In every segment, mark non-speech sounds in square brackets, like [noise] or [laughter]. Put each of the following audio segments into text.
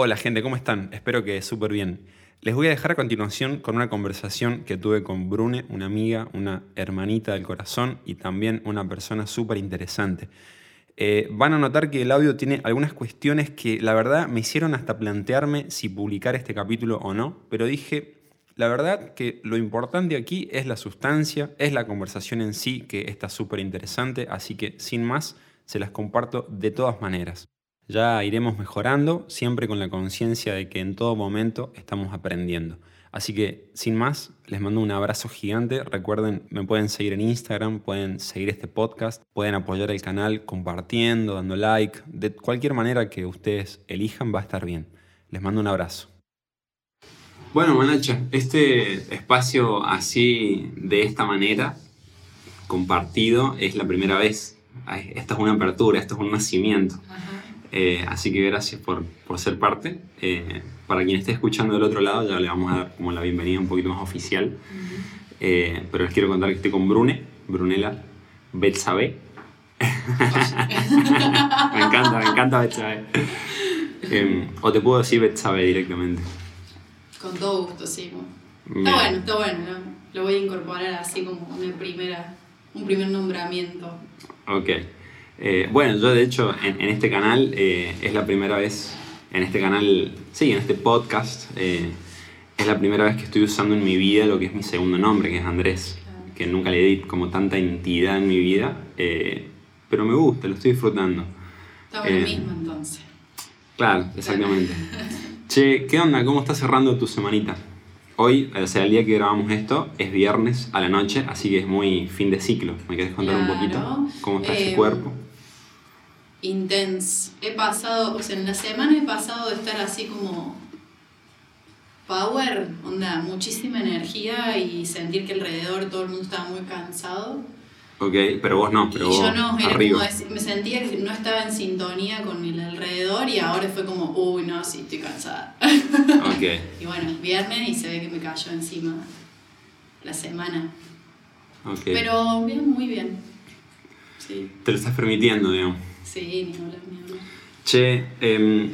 Hola gente, ¿cómo están? Espero que súper bien. Les voy a dejar a continuación con una conversación que tuve con Brune, una amiga, una hermanita del corazón y también una persona súper interesante. Eh, van a notar que el audio tiene algunas cuestiones que la verdad me hicieron hasta plantearme si publicar este capítulo o no, pero dije, la verdad que lo importante aquí es la sustancia, es la conversación en sí, que está súper interesante, así que sin más, se las comparto de todas maneras. Ya iremos mejorando, siempre con la conciencia de que en todo momento estamos aprendiendo. Así que, sin más, les mando un abrazo gigante. Recuerden, me pueden seguir en Instagram, pueden seguir este podcast, pueden apoyar el canal compartiendo, dando like. De cualquier manera que ustedes elijan va a estar bien. Les mando un abrazo. Bueno, Manacha, este espacio así, de esta manera, compartido, es la primera vez. Esta es una apertura, esto es un nacimiento. Eh, así que gracias por, por ser parte. Eh, para quien esté escuchando del otro lado, ya le vamos a dar como la bienvenida un poquito más oficial. Eh, pero les quiero contar que estoy con Brune, Brunella Betsabe. [laughs] me encanta, me encanta Betsabe. o te puedo decir Betsabe directamente. Con todo gusto, sí. Está bueno, está bueno. Lo voy a incorporar así como una primera, un primer nombramiento. Ok. Eh, bueno, yo de hecho en, este canal eh, es la primera vez, en este canal, sí, en este podcast, eh, es la primera vez que estoy usando en mi vida lo que es mi segundo nombre, que es Andrés, que nunca le di como tanta entidad en mi vida, pero me gusta, lo estoy disfrutando. Estamos lo mismo entonces. Claro, exactamente. [laughs] che, ¿qué onda? ¿Cómo estás cerrando tu semanita? Hoy, o sea, el día que grabamos esto, es viernes a la noche, así que es muy fin de ciclo. ¿Me querés contar un poquito cómo está ese cuerpo? Intense. He pasado, o sea, en la semana he pasado de estar así como power, onda, muchísima energía y sentir que alrededor todo el mundo estaba muy cansado. Ok, pero vos no, pero y yo no, me sentía que no estaba en sintonía con el alrededor y ahora fue como, uy, no, sí, estoy cansada. Ok. [laughs] y bueno, viernes y se ve que me cayó encima la semana. Ok. Pero bien, muy bien. Sí. Te lo estás permitiendo, digamos. Sí, ni hablar, ni hablar. Che, eh,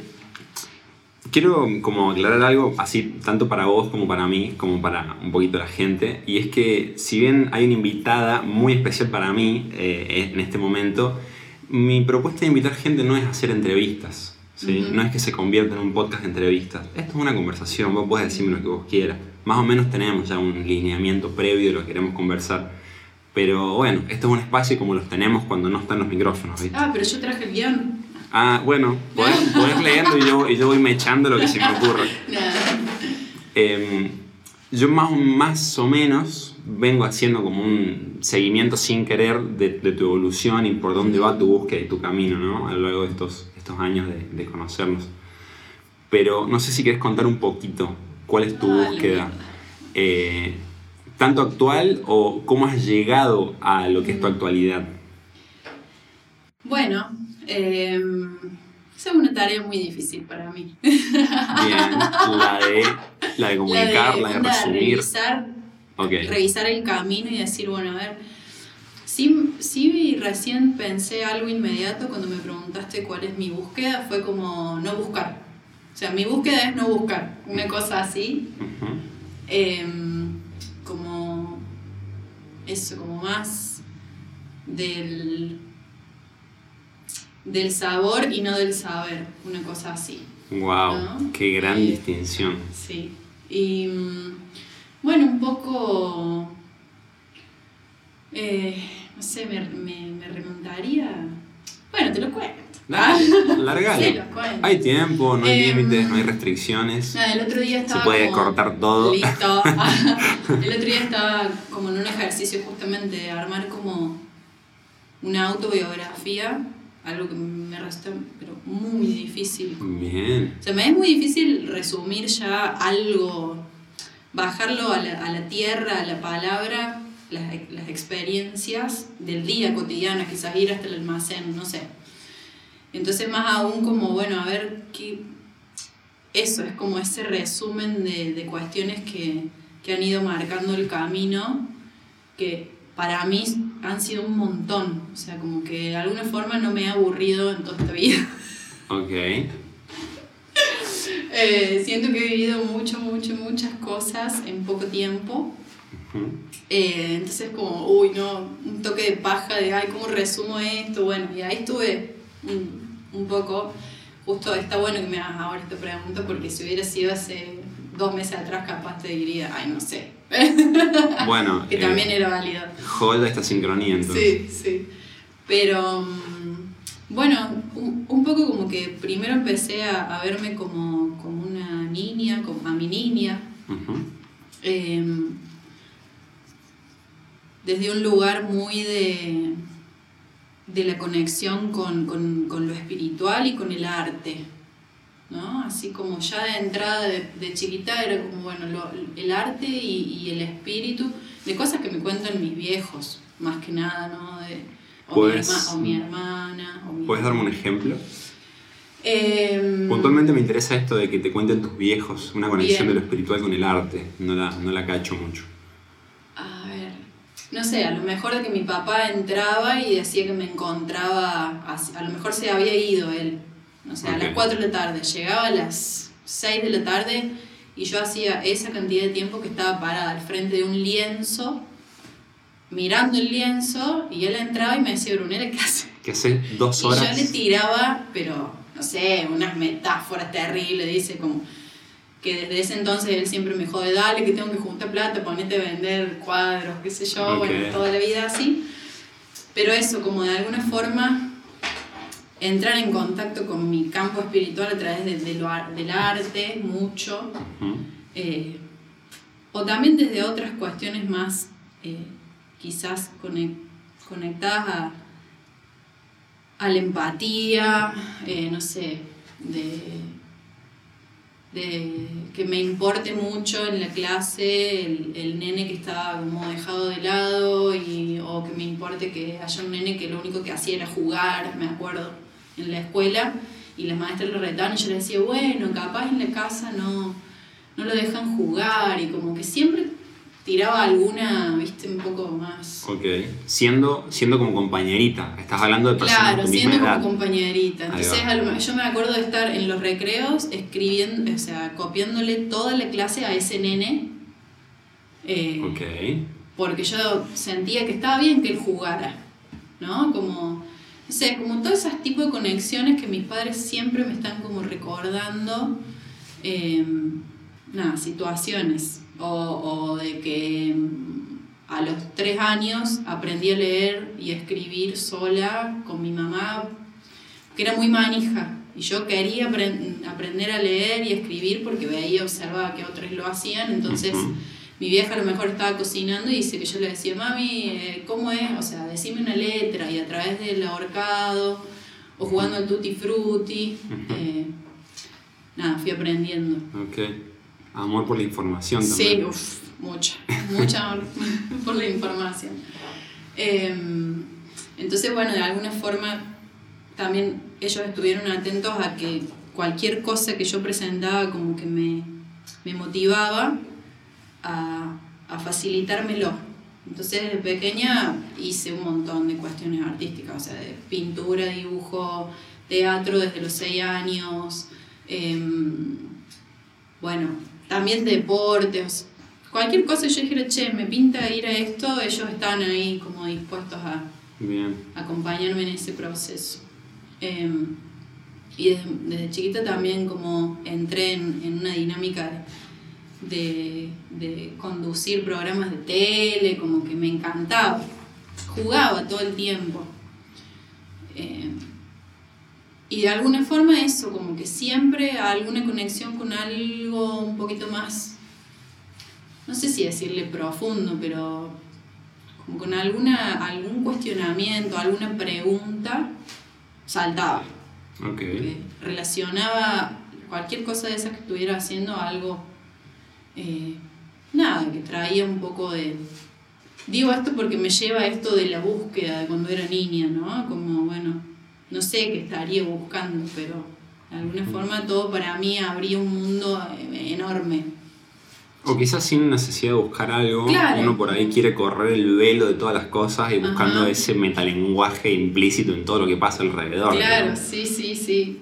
quiero como aclarar algo así, tanto para vos como para mí, como para un poquito la gente, y es que si bien hay una invitada muy especial para mí eh, en este momento, mi propuesta de invitar gente no es hacer entrevistas, ¿sí? no es que se convierta en un podcast de entrevistas, esto es una conversación, vos podés decirme lo que vos quieras, más o menos tenemos ya un lineamiento previo de lo que queremos conversar. Pero bueno, esto es un espacio como los tenemos cuando no están los micrófonos, ¿viste? Ah, pero yo traje el guion. Ah, bueno, podés, leerlo y yo, y yo voy mechando lo que se me ocurre. [laughs] Eh, yo más, más o menos vengo haciendo como un seguimiento sin querer de, tu evolución y por dónde va tu búsqueda y tu camino, ¿no? A lo largo de estos, estos años de, de conocernos. Pero no sé si quieres contar un poquito cuál es tu búsqueda. Eh, tanto actual o cómo has llegado a lo que es tu actualidad? Bueno, eh, es una tarea muy difícil para mí. Bien, la de, la de [laughs] comunicar, la de, resumir. Revisar, revisar el camino y decir, bueno, a ver, sí, sí recién pensé algo inmediato cuando me preguntaste cuál es mi búsqueda, fue como no buscar. O sea, mi búsqueda es no buscar, una cosa así eso, como más del, del sabor y no del saber, una cosa así. ¡Wow! ¡Qué gran eh, distinción! Sí. Y bueno, un poco, eh, no sé, me, me, me remontaría. Bueno, te lo cuento. Dale, [laughs] hay tiempo, no hay em, límites, no hay restricciones. el otro día estaba Se puede cortar todo. Listo. [laughs] [laughs] el otro día estaba como en un ejercicio justamente de armar como una autobiografía, algo que me resulta pero muy difícil. Bien. O sea, me es muy difícil resumir ya algo, bajarlo a la, a la tierra, a la palabra, las, las experiencias del día cotidiano, quizás ir hasta el almacén, no sé entonces más aún como, bueno, a ver qué... Eso es como ese resumen de, cuestiones que, han ido marcando el camino, que para mí han sido un montón. O sea, como que de alguna forma no me he aburrido en toda esta vida. Ok. [laughs] Eh, siento que he vivido mucho, mucho, muchas cosas en poco tiempo. Eh, entonces como, uy, no, un toque de paja de, ay, ¿cómo resumo esto? Bueno, y ahí estuve un, un poco, justo está bueno que me hagas ahora esta pregunta porque si hubiera sido hace dos meses atrás capaz te diría, ay, no sé. [laughs] Bueno. que también era válido. Joda esta sincronía entonces. Sí, sí. Pero bueno, un, un, poco como que primero empecé a, a verme como, como, una niña, como a mi niña. eh, desde un lugar muy de, de la conexión con, con, con, lo espiritual y con el arte. ¿no? Así como ya de entrada de, de chiquita era como, bueno, lo, el arte y, y, el espíritu, de cosas que me cuentan mis viejos, más que nada, ¿no? De, o, mi, herma, o mi hermana. O mi ¿Puedes darme un ejemplo? Eh, Puntualmente me interesa esto de que te cuenten tus viejos, una conexión bien. de lo espiritual con el arte, no la, no la cacho mucho. No sé, a lo mejor de que mi papá entraba y decía que me encontraba, a, lo mejor se había ido él, no sé, okay. a las 4 de la tarde, llegaba a las 6 de la tarde y yo hacía esa cantidad de tiempo que estaba parada al frente de un lienzo, mirando el lienzo, y él entraba y me decía, Brunera, ¿qué hace? ¿Qué hace? Dos horas. Y yo le tiraba, pero, no sé, unas metáforas terribles, dice como que desde ese entonces él siempre me jode, dale, que tengo que juntar plata, ponete a vender cuadros, qué sé yo, okay. bueno, toda la vida así. Pero eso, como de alguna forma, entrar en contacto con mi campo espiritual a través de, de lo, del arte, mucho. Uh -huh. eh, o también desde otras cuestiones más, eh, quizás conectadas a, a la empatía, eh, no sé, de de que me importe mucho en la clase el, nene que estaba como dejado de lado y, o que me importe que haya un nene que lo único que hacía era jugar, me acuerdo, en la escuela. Y las maestras lo retaban y yo le decía, bueno, capaz en la casa no, no lo dejan jugar y como que siempre tiraba alguna, viste, un poco más. Ok, siendo, siendo como compañerita, estás hablando de personas Claro, de tu siendo misma como edad. compañerita. Entonces, yo me acuerdo de estar en los recreos escribiendo, o sea, copiándole toda la clase a ese nene. Eh, ok. Porque yo sentía que estaba bien que él jugara, ¿no? Como, no sé, como todos esos tipos de conexiones que mis padres siempre me están como recordando. Eh, nada, situaciones o, o, de que a los tres años aprendí a leer y a escribir sola con mi mamá, que era muy manija. Y yo quería aprend aprender a leer y a escribir porque veía, observaba que otros lo hacían. Entonces, mi vieja a lo mejor estaba cocinando y dice que yo le decía, mami, eh, ¿cómo es? O sea, decime una letra. Y a través del ahorcado o jugando al tutti frutti, eh, nada, fui aprendiendo. Okay. Amor por la información también. Sí, uff, mucha, mucha amor [laughs] por la información. Eh, entonces, bueno, de alguna forma también ellos estuvieron atentos a que cualquier cosa que yo presentaba como que me, me motivaba a, a facilitármelo. Entonces, desde pequeña hice un montón de cuestiones artísticas, o sea, de pintura, dibujo, teatro desde los seis años. Eh, bueno, también deportes, cualquier cosa yo dijera, che, me pinta ir a esto, ellos están ahí como dispuestos a Bien. acompañarme en ese proceso. Eh, y desde, desde, chiquita también como entré en, en una dinámica de, de, conducir programas de tele, como que me encantaba, jugaba todo el tiempo. Eh, y de alguna forma eso, como que siempre alguna conexión con algo un poquito más, no sé si decirle profundo, pero como con alguna, algún cuestionamiento, alguna pregunta, saltaba. Okay. Relacionaba cualquier cosa de esas que estuviera haciendo a algo, eh, nada, que traía un poco de... Digo esto porque me lleva a esto de la búsqueda de cuando era niña, ¿no? Como, bueno, no sé qué estaría buscando, pero de alguna forma todo para mí abría un mundo enorme. O quizás sin necesidad de buscar algo, claro. uno por ahí quiere correr el velo de todas las cosas y buscando Ajá. ese metalenguaje implícito en todo lo que pasa alrededor. Claro, ¿no? sí, sí, sí.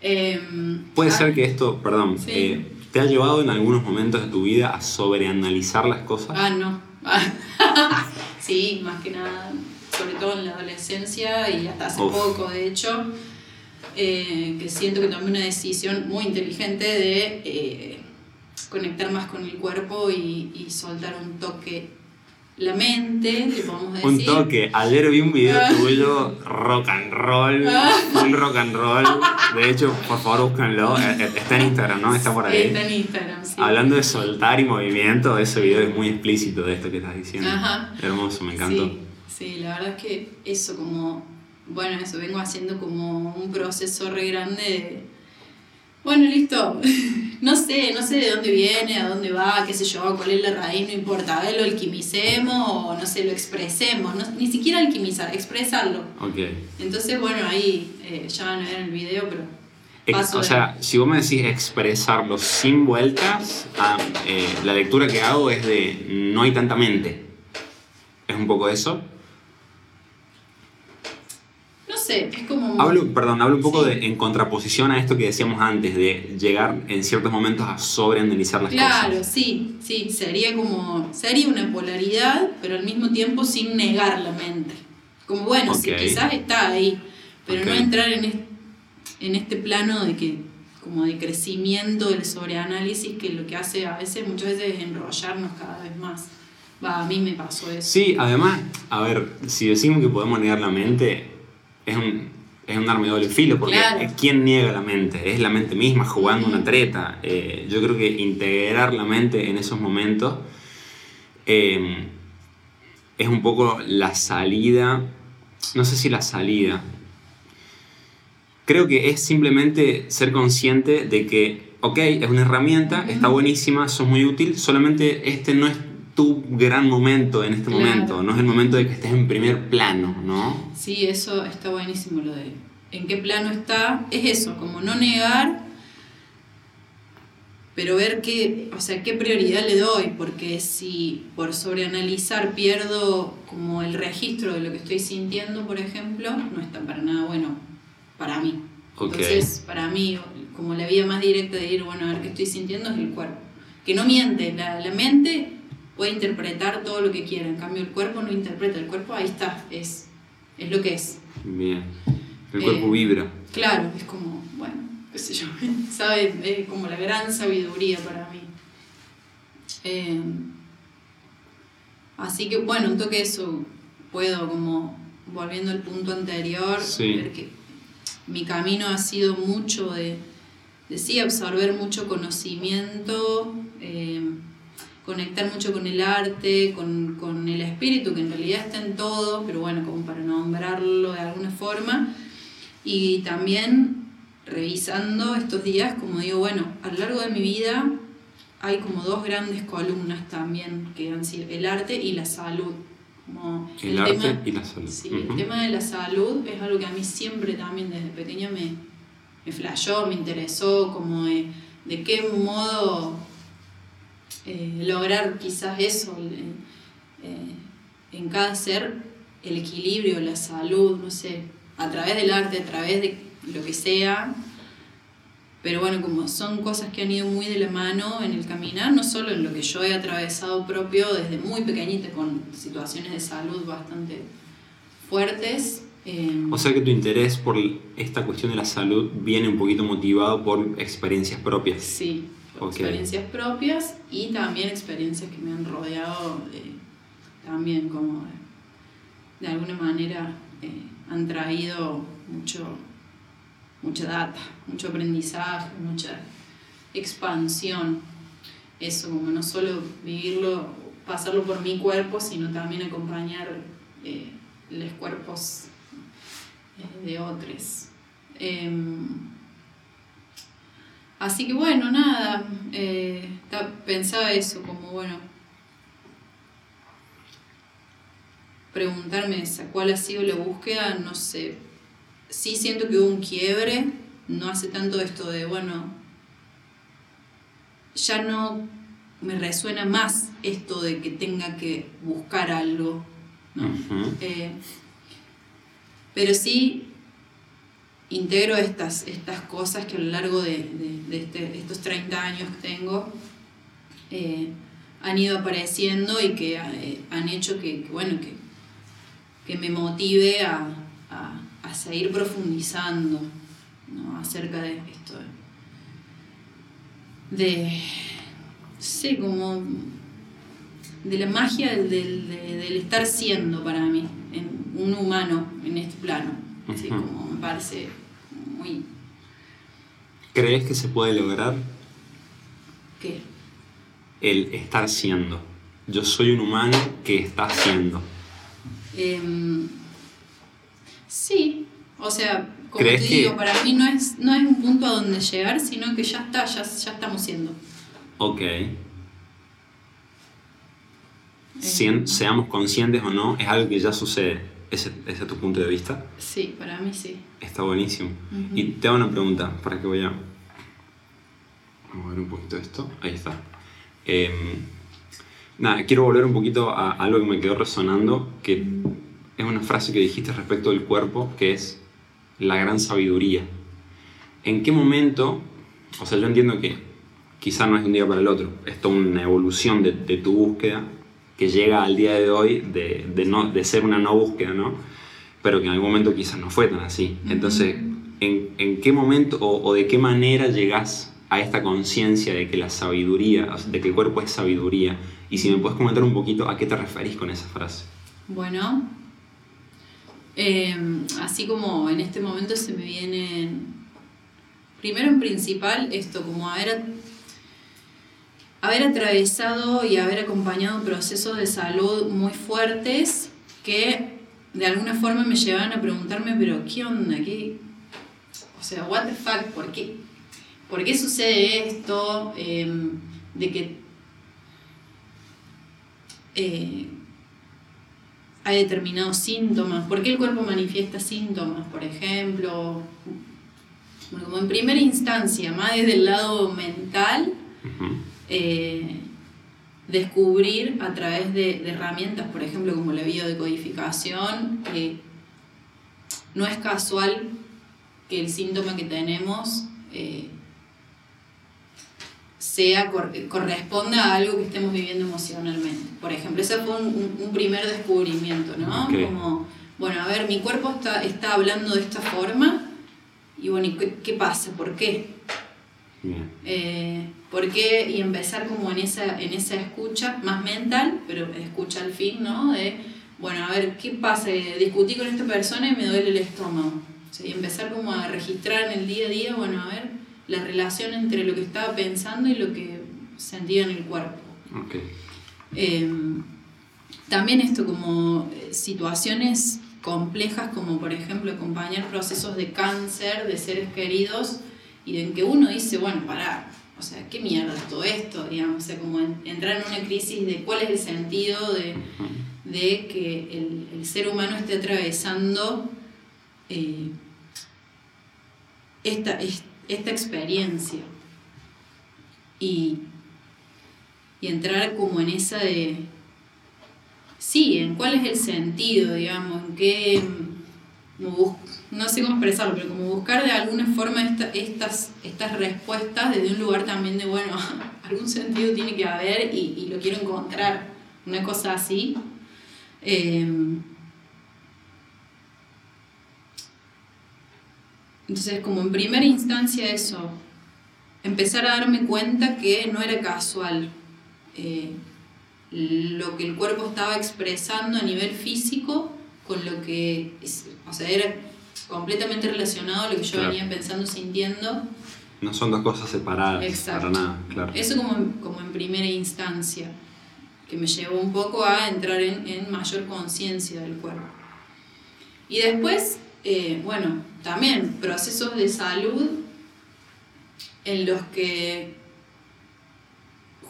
Em, Puede ah, ser que esto, perdón, Sí. eh, te ha llevado en algunos momentos de tu vida a sobreanalizar las cosas. Ah, no. [laughs] sí, más que nada, sobre todo en la adolescencia y hasta hace Uf. poco, de hecho, eh, que siento que tomé una decisión muy inteligente de eh, conectar más con el cuerpo y, y soltar un toque la mente, le podemos decir. Un toque. Ayer vi un video Ah. tuyo, rock and roll, full rock and roll. De hecho, por favor, búscanlo. Eh, Está en Instagram, ¿no? Está por ahí. está en Instagram, sí. Hablando de soltar y movimiento, ese video es muy explícito de esto que estás diciendo. Ajá. Hermoso, me encantó. Sí, sí, la verdad es que eso como, bueno, eso vengo haciendo como un proceso re grande de, bueno, listo, [laughs] no sé, no sé de dónde viene, a dónde va, qué sé yo, cuál es la raíz, no importa, a ver, lo alquimicemos o no sé, lo expresemos, no- ni siquiera alquimizar, expresarlo. Ok. Entonces, bueno, ahí eh, ya van a ver en el video, pero Ex- o sea, si vos me decís expresarlo sin vueltas, ah, eh, la lectura que hago es de no hay tanta mente. ¿Es un poco eso? No sé, es como... Hablo, perdón, hablo un poco Sí. de en contraposición a esto que decíamos antes, de llegar en ciertos momentos a sobreanalizar las Claro, cosas. sí, sí, sería como, sería una polaridad, pero al mismo tiempo sin negar la mente. Como bueno, sí, Ok. quizás está ahí, pero no entrar en, est- en este plano de que, como de crecimiento del sobreanálisis, que lo que hace a veces, muchas veces es enrollarnos cada vez más. Va, a mí me pasó eso. Sí, además, a ver, si decimos que podemos negar la mente, es un, es un arma de doble filo, porque Claro. ¿quién niega la mente? Es la mente misma jugando una treta. Eh, yo creo que integrar la mente en esos momentos eh, es un poco la salida, no sé si la salida, creo que es simplemente ser consciente de que, ok, es una herramienta, está buenísima, sos muy útil, solamente este no es tu gran momento en este Claro. momento, no es el momento de que estés en primer plano, ¿no? Sí, eso está buenísimo lo de en qué plano está. Es eso, como no negar, pero ver qué, o sea, qué prioridad le doy, porque si por sobreanalizar pierdo como el registro de lo que estoy sintiendo, por ejemplo, no está para nada bueno para mí. Entonces, para mí, como la vía más directa de ir, bueno, a ver qué estoy sintiendo es el cuerpo. Que no miente, la, la mente puede interpretar todo lo que quiera, en cambio el cuerpo no interpreta, el cuerpo ahí está, es, es lo que es. Bien. El Eh, cuerpo vibra. Claro, es como, bueno, qué sé yo, [laughs] sabe, es como la gran sabiduría para mí. Eh, así que bueno, un toque eso, puedo como, volviendo al punto anterior, Sí. ver que mi camino ha sido mucho de, de sí, absorber mucho conocimiento, eh, conectar mucho con el arte, con, con el espíritu, que en realidad está en todo, pero bueno, como para nombrarlo de alguna forma. Y también revisando estos días, como digo, bueno, a lo largo de mi vida hay como dos grandes columnas también que han sido el arte y la salud. Como El, arte y la salud. Sí, el tema de la salud es algo que a mí siempre también desde pequeña me, me flashó, me interesó, como de, de qué modo eh, lograr quizás eso en, eh, en cada ser, el equilibrio, la salud, no sé, a través del arte, a través de lo que sea. Pero bueno, como son cosas que han ido muy de la mano en el caminar, no solo en lo que yo he atravesado propio desde muy pequeñita con situaciones de salud bastante fuertes. eh, O sea que tu interés por esta cuestión de la salud viene un poquito motivado por experiencias propias. Sí, Experiencias propias y también experiencias que me han rodeado, también como de, alguna manera eh, han traído mucho, mucha data, mucho aprendizaje, mucha expansión. Eso, como no solo vivirlo, pasarlo por mi cuerpo, sino también acompañar eh, los cuerpos eh, de otros. Así que bueno, nada, eh, pensaba eso, como bueno, preguntarme esa, cuál ha sido la búsqueda, no sé, sí siento que hubo un quiebre, no hace tanto esto de, bueno, ya no me resuena más esto de que tenga que buscar algo, ¿no? Eh, pero sí integro estas, estas cosas que a lo largo de, este, estos 30 años que tengo eh, han ido apareciendo y que eh, han hecho que, bueno, que, que, me motive a, a, seguir profundizando acerca de esto. De, sí, como de la magia del, del, estar siendo para mí, un humano en este plano. Así como me parece muy... ¿Crees que se puede lograr? ¿Qué? El estar siendo. Yo soy un humano que está siendo. Em, sí, o sea, como te digo, para mí no es, no es un punto a donde llegar, sino que ya está, ya, ya estamos siendo. Ok. seamos conscientes o no, es algo que ya sucede. ¿Ese, ¿Ese, es tu punto de vista? Sí, para mí sí. Está buenísimo. Y te hago una pregunta para que voy a... Vamos a ver un poquito esto. Ahí está. Em, nada, quiero volver un poquito a algo que me quedó resonando, que es una frase que dijiste respecto del cuerpo, que es la gran sabiduría. ¿En qué momento, o sea, yo entiendo que quizá no es de un día para el otro, es toda una evolución de, de tu búsqueda que llega al día de hoy de, de, no, de ser una no búsqueda, ¿no? Pero que en algún momento quizás no fue tan así. Entonces, ¿en, ¿en, qué momento o, o, de qué manera llegas a esta conciencia de que la sabiduría, de que el cuerpo es sabiduría? Y si me puedes comentar un poquito a qué te referís con esa frase. Bueno, eh, así como en este momento se me vienen, primero en principal, esto, como haber haber atravesado y haber acompañado procesos de salud muy fuertes que de alguna forma me llevaban a preguntarme, pero ¿qué onda? ¿Qué? O sea, what the fuck, ¿por qué? ¿Por qué sucede esto? Em, de que eh, hay determinados síntomas, ¿por qué el cuerpo manifiesta síntomas? Por ejemplo, bueno, como en primera instancia, más desde el lado mental, eh, descubrir a través de, herramientas, por ejemplo, como la biodecodificación, que no es casual que el síntoma que tenemos eh, sea, corresponda a algo que estemos viviendo emocionalmente. Por ejemplo, ese fue un, primer descubrimiento, ¿no? Como, bueno, a ver, mi cuerpo está, está hablando de esta forma y bueno, ¿y qué, pasa? ¿Por qué? Eh, ¿Por qué? Y empezar como en esa, en esa escucha, más mental, pero escucha al fin, ¿no? De, bueno, a ver, ¿qué pasa? Discutí con esta persona y me duele el estómago. y empezar como a registrar en el día a día, bueno, a ver, la relación entre lo que estaba pensando y lo que sentía en el cuerpo. Em, también esto como eh, situaciones complejas como por ejemplo acompañar procesos de cáncer de seres queridos y en que uno dice, bueno, para o sea, ¿qué mierda es todo esto? Digamos, o sea, como entrar en una crisis de cuál es el sentido de, de que el, el, ser humano esté atravesando eh, esta, esta, experiencia. Y, y entrar como en esa de, sí, en cuál es el sentido, digamos, en qué no sé cómo expresarlo, pero como buscar de alguna forma estas, estas respuestas desde un lugar también de, bueno, [laughs] algún sentido tiene que haber y, lo quiero encontrar, una cosa así. Em, entonces, como en primera instancia eso, empezar a darme cuenta que no era casual eh, lo que el cuerpo estaba expresando a nivel físico con lo que, o sea, era completamente relacionado a lo que yo venía pensando, sintiendo. No son dos cosas separadas para nada, claro. Eso como, como en primera instancia, que me llevó un poco a entrar en, en mayor conciencia del cuerpo. Y después, eh, bueno, también procesos de salud en los que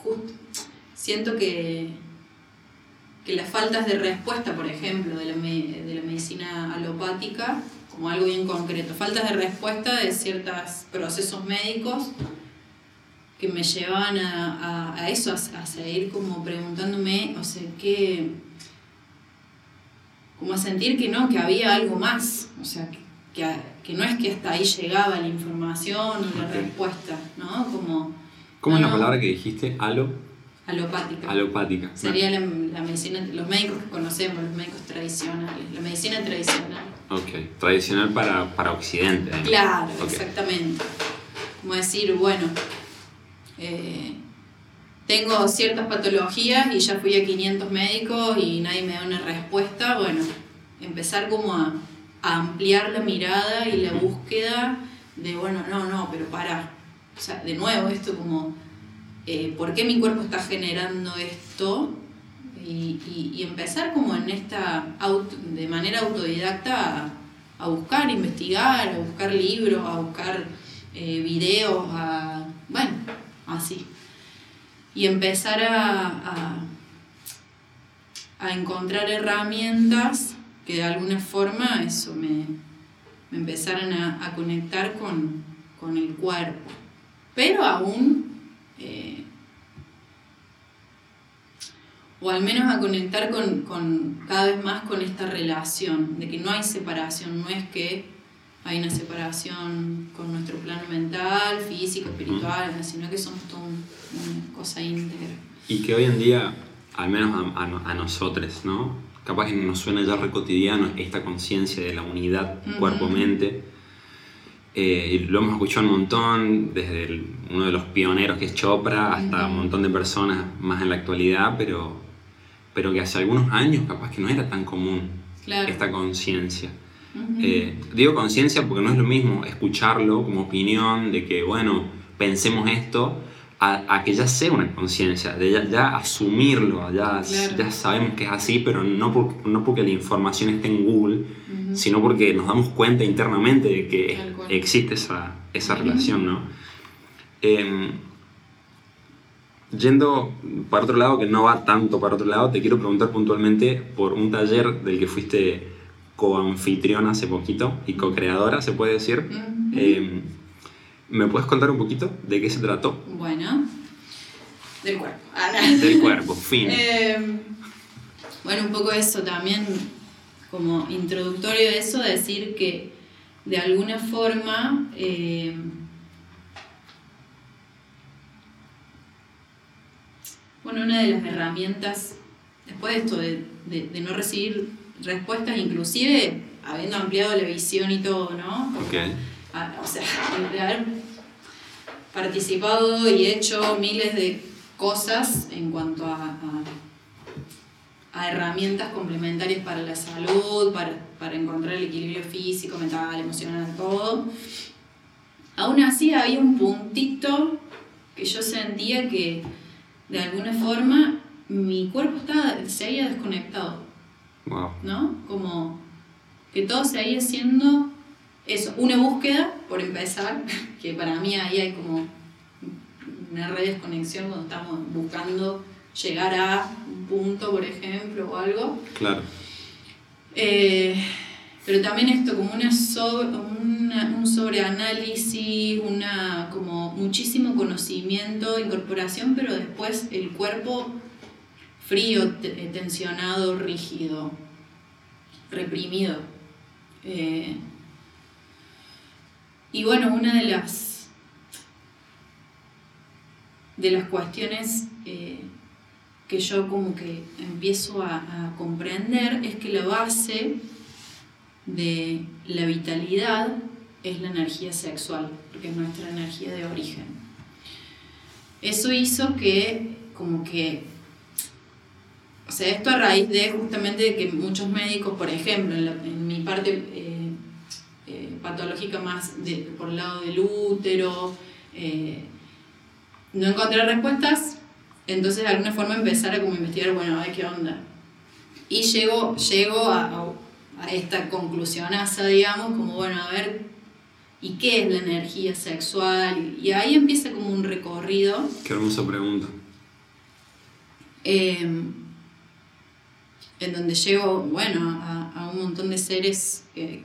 justo siento que que las faltas de respuesta, por ejemplo, de la, de la medicina alopática, como algo bien concreto, faltas de respuesta de ciertos procesos médicos que me llevaban a, a, eso, a, seguir como preguntándome, o sea, qué, como a sentir que no, que había algo más, o sea, que, que no es que hasta ahí llegaba la información o la respuesta, ¿no? Como, ¿Cómo es la palabra que dijiste? Alo, Alopática. alopática. Sería la, la medicina, los médicos que conocemos, los médicos tradicionales, la medicina tradicional. Ok, tradicional para, para Occidente. ¿eh? Claro, exactamente. Como decir, bueno, eh, tengo ciertas patologías y ya fui a 500 médicos y nadie me da una respuesta. Bueno, empezar como a, a ampliar la mirada y la búsqueda de, bueno, no, no, pero para. O sea, de nuevo, esto como, eh, ¿por qué mi cuerpo está generando esto? Y, empezar como en esta, de manera autodidacta a, a buscar, investigar, a buscar libros, a buscar eh, videos, a, bueno, así. Y empezar a, a, encontrar herramientas que de alguna forma eso me, me empezaran a, a conectar con, con el cuerpo. Pero aún, eh, o al menos a conectar con, con cada vez más con esta relación, de que no hay separación, no es que hay una separación con nuestro plano mental, físico, espiritual, sino que somos todo un- una cosa íntegra. Y que hoy en día, al menos a, a- a nosotros, ¿no? Capaz que nos suena ya re cotidiano esta conciencia de la unidad cuerpo-mente. Eh, lo hemos escuchado un montón, desde el- uno de los pioneros que es Chopra hasta Ujú. un montón de personas más en la actualidad, pero, pero que hace algunos años capaz que no era tan común Claro. esta conciencia. Ujú. Eh, digo conciencia porque no es lo mismo escucharlo como opinión de que, bueno, pensemos esto, a, a que ya sea una conciencia, de ya, ya asumirlo, ya, Claro. ya sabemos que es así, pero no, por- no porque la información esté en Google, Ujú. sino porque nos damos cuenta internamente de que existe esa, esa Ujú. relación, ¿no? Em, yendo para otro lado, que no va tanto para otro lado, te quiero preguntar puntualmente por un taller del que fuiste coanfitriona hace poquito y co-creadora, se puede decir. Em, ¿Me puedes contar un poquito de qué se trató? Bueno, del cuerpo. Ah. Del cuerpo, [laughs] fin. Eh, bueno, un poco eso también, como introductorio de eso, decir que de alguna forma eh, bueno, una de las herramientas, después de esto de, de- de no recibir respuestas, inclusive habiendo ampliado la visión y todo, ¿no? Ok. a- o sea, de haber participado y hecho miles de cosas en cuanto a, a- a herramientas complementarias para la salud, para, para encontrar el equilibrio físico, mental, emocional, todo. Aún así había un puntito que yo sentía que de alguna forma mi cuerpo estaba, seguía desconectado. Wow. ¿no? Como que todo seguía siendo eso, una búsqueda, por empezar, [laughs] que para mí ahí hay como una red de desconexión cuando estamos buscando llegar a un punto, por ejemplo, o algo. Claro. Eh, pero también esto como una un sobreanálisis, una, como muchísimo conocimiento, incorporación, pero después el cuerpo frío, te- tensionado, rígido, reprimido. Eh, y bueno, una de las de las cuestiones eh, que yo como que empiezo a comprender es que la base de la vitalidad es la energía sexual, porque es nuestra energía de origen. Eso hizo que como que o sea, esto a raíz de justamente que muchos médicos, por ejemplo, en, mi parte eh, eh, patológica más por el lado del útero, eh, no encontrar respuestas, entonces de alguna forma empezar a investigar, bueno, a ver qué onda. Y llego, llego a- a esta conclusionaza, digamos, como bueno, a ver, ¿y qué es la energía sexual? Y ahí empieza como un recorrido. Qué hermosa pregunta. Eh, en donde llego, bueno, a, a un montón de seres que,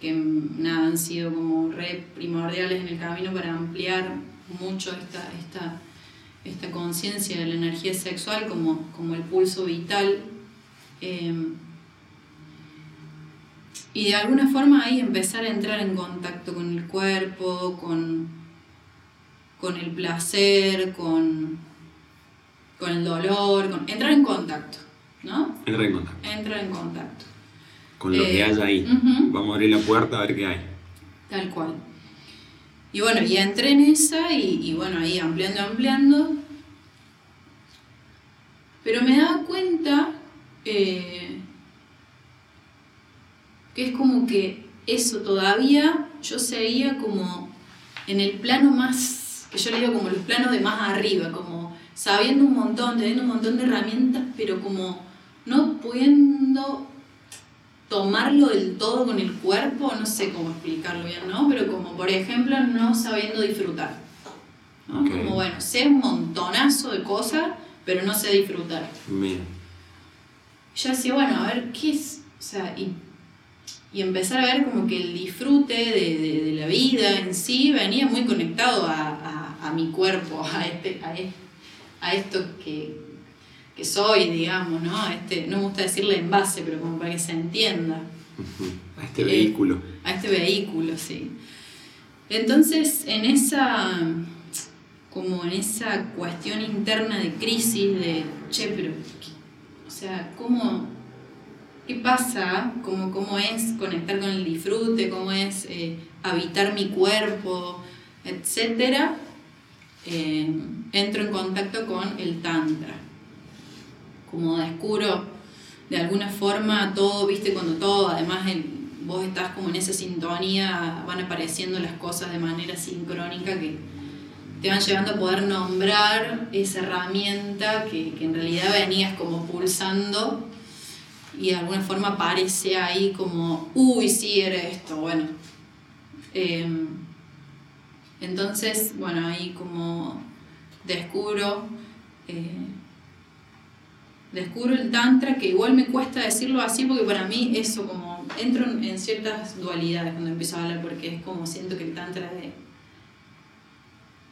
que nada, han sido como re primordiales en el camino para ampliar mucho esta, esta, esta conciencia de la energía sexual como, como el pulso vital. Eh, y de alguna forma ahí empezar a entrar en contacto con el cuerpo, con, con el placer, con, con el dolor, con, entrar en contacto, ¿no? Entrar en contacto. Entrar en contacto. Con lo que Eh, hay ahí. Vamos a abrir la puerta a ver qué hay. Tal cual. Y bueno, y entré en esa y, y bueno, ahí ampliando, ampliando. Pero me daba cuenta eh, que es como que eso todavía yo seguía como en el plano más, que yo le digo como los planos de más arriba, como sabiendo un montón, teniendo un montón de herramientas, pero como no pudiendo tomarlo del todo con el cuerpo, no sé cómo explicarlo bien, ¿no? Pero como por ejemplo no sabiendo disfrutar. ¿no? Como bueno, sé un montonazo de cosas, pero no sé disfrutar. Bien. Yo decía, bueno, a ver, ¿qué es? O sea, y, y empezar a ver como que el disfrute de, de- de la vida en sí venía muy conectado a, a- a mi cuerpo, a, este, a, a esto que, que soy, digamos, ¿no? A este, no me gusta decirle envase, pero como para que se entienda. A este Eh, vehículo. a este vehículo, sí. Entonces, en esa, como en esa cuestión interna de crisis, de, che, pero, ¿qué- o sea, ¿cómo, qué pasa? ¿Cómo, cómo es conectar con el disfrute? ¿Cómo es eh, habitar mi cuerpo? Etcétera. Eh, entro en contacto con el Tantra. Como descubro de alguna forma todo, viste, cuando todo, además vos estás como en esa sintonía, van apareciendo las cosas de manera sincrónica que te van llevando a poder nombrar esa herramienta que, que en realidad venías como pulsando y de alguna forma aparece ahí como, uy, sí, era esto, bueno. Em, entonces, bueno, ahí como descubro, eh, descubro el tantra, que igual me cuesta decirlo así porque para mí eso como, entro en, ciertas dualidades cuando empiezo a hablar porque es como siento que el tantra de-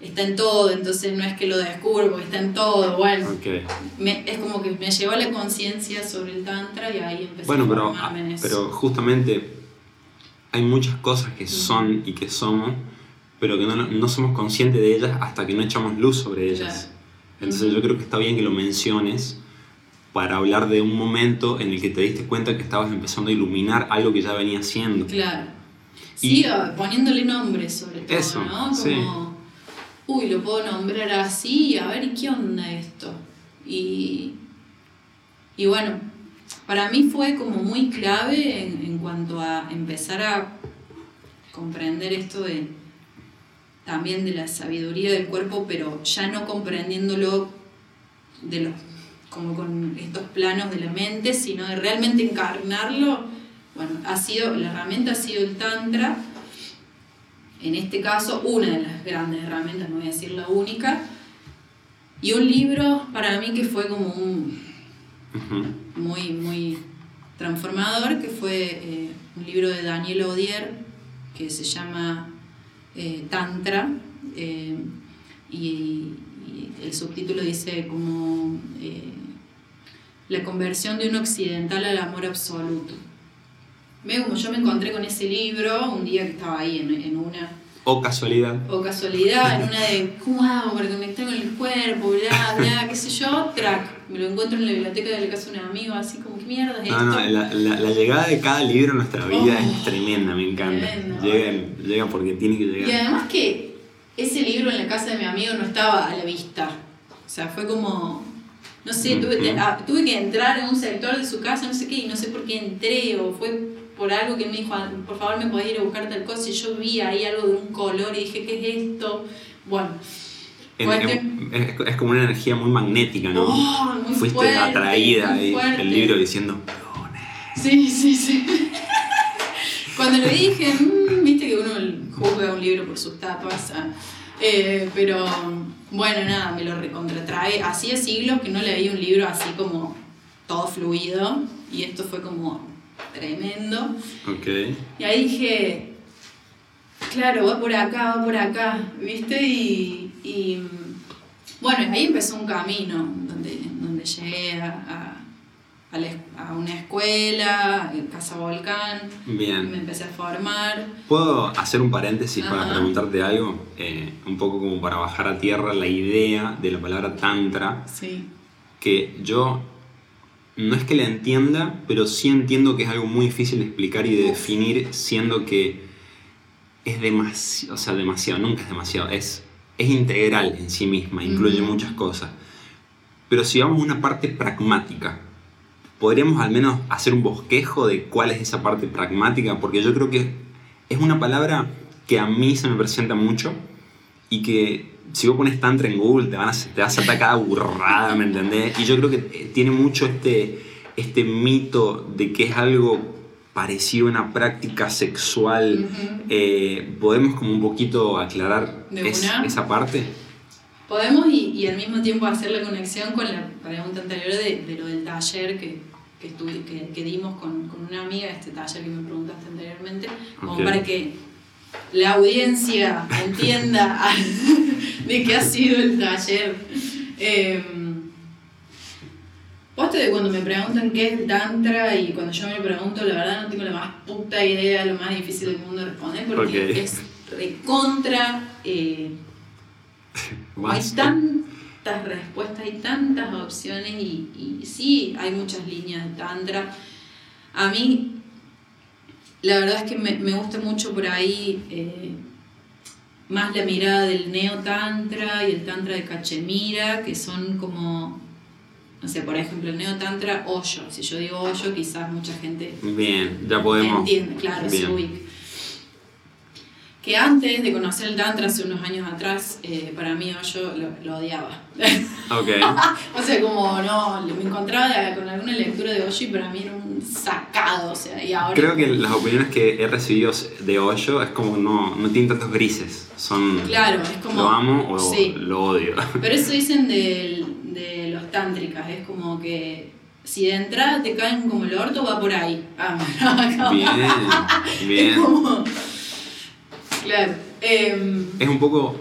está en todo, entonces no es que lo descubro porque está en todo, bueno, Ok. me- es como que me llevó la conciencia sobre el tantra y ahí empecé Bueno, a pero, formarme en eso. pero justamente hay muchas cosas que son y que somos, pero que no, no somos conscientes de ellas hasta que no echamos luz sobre ellas. Claro. Entonces Ujú. yo creo que está bien que lo menciones para hablar de un momento en el que te diste cuenta que estabas empezando a iluminar algo que ya venía haciendo. Claro. Y- Sí, o poniéndole nombre sobre todo, Eso, ¿no? Como, sí. Uy, lo puedo nombrar así, a ver, ¿y qué onda esto? Y, y bueno, para mí fue como muy clave en, en cuanto a empezar a comprender esto de también de la sabiduría del cuerpo, pero ya no comprendiéndolo de los, como con estos planos de la mente, sino de realmente encarnarlo. Bueno, ha sido, la herramienta ha sido el Tantra, en este caso una de las grandes herramientas, no voy a decir la única, y un libro para mí que fue como un, muy, muy transformador, que fue eh, un libro de Daniel Odier, que se llama eh, Tantra, eh, y, y el subtítulo dice como la conversión de un occidental al amor absoluto. Veo como yo me encontré con ese libro un día que estaba ahí en, en una O casualidad. o casualidad, en una de cómo hago para conectar con el cuerpo, bla, bla, [laughs] qué sé yo, track. Me lo encuentro en la biblioteca de la casa de un amigo, así como, ¿qué mierda es esto? No, no, la, la- la llegada de cada libro a nuestra vida Oh, es tremenda, me encanta. tremendo. Llega, llega porque tiene que Y llegar. además que ese libro en la casa de mi amigo no estaba a la vista. O sea, fue como, no sé, tuve, ah, tuve que entrar en un sector de su casa, no sé qué, y no sé por qué entré, o fue por algo que él me dijo, "Ah, por favor me podés ir a buscar tal cosa, y yo vi ahí algo de un color y dije, ¿qué es esto? Bueno, En- cuestión- en- es, es como una energía muy magnética, ¿no? Oh, muy Fuiste fuerte, atraída muy fuerte. el libro diciendo, Sí, sí, sí. [laughs] Cuando lo dije, mm, viste que uno juzga un libro por sus tapas. ah. Eh, pero bueno, nada, me lo recontratrae. Hacía siglos que no leía un libro así como todo fluido. Y esto fue como tremendo. ok. Y ahí dije, claro, va por acá, va por acá, ¿viste? Y, y, bueno, ahí empezó un camino donde, donde llegué a, a- a, la es- a una escuela, en Casa Volcán, me Bien. empecé a formar. ¿Puedo hacer un paréntesis para preguntarte algo? Eh, un poco como para bajar a tierra la idea de la palabra tantra, Sí. que yo no es que la entienda, pero sí entiendo que es algo muy difícil de explicar y de definir, siendo que es demasiado, o sea, demasiado, nunca es demasiado, es, es integral en sí misma, incluye muchas cosas. Pero si vamos a una parte pragmática, podríamos al menos hacer un bosquejo de cuál es esa parte pragmática, porque yo creo que es una palabra que a mí se me presenta mucho y que si vos pones tantra en Google te, van a, te vas a sacar cada burrada, ¿me entendés? Y yo creo que eh, tiene mucho este, este mito de que es algo parecido a una práctica sexual. Ujú. Eh, ¿Podemos como un poquito aclarar ¿De es- esa parte? Podemos y, y al mismo tiempo hacer la conexión con la pregunta anterior de, de lo del taller que, que, estuvi- que, que dimos con, con una amiga, este taller que me preguntaste anteriormente, como para que la audiencia entienda [laughs] de qué ha sido el taller. Eh, posta de cuando me preguntan qué es el tantra y cuando yo me lo pregunto, la verdad no tengo la más puta idea, lo más difícil del mundo de responder porque es recontra... eh, [laughs] hay tantas respuestas, hay tantas opciones y, y sí, hay muchas líneas de tantra. A mí, la verdad es que me, me gusta mucho por ahí eh, más la mirada del neo-tantra y el tantra de Cachemira, que son como, no sé, por ejemplo, el neo-tantra Osho. Si yo digo Osho, quizás mucha gente Bien, ya podemos. entiende, claro, se Bien. ubica. Que antes de conocer el Tantra, hace unos años atrás, eh, para mí yo lo, lo odiaba. [laughs] Ok. [laughs] o sea, como no, me encontraba con alguna lectura de Osho y para mí era un sacado. O sea, y ahora. Creo que las opiniones que he recibido de Hoyo es como no, no tienen tantos grises. Son Claro, es como. lo amo o Sí. lo odio. [laughs] Pero eso dicen del- de los tántricas, es como que si de entrada te caen como el orto, va por ahí. Ah, no, Bien, Es bien. como. Claro. em, Es un poco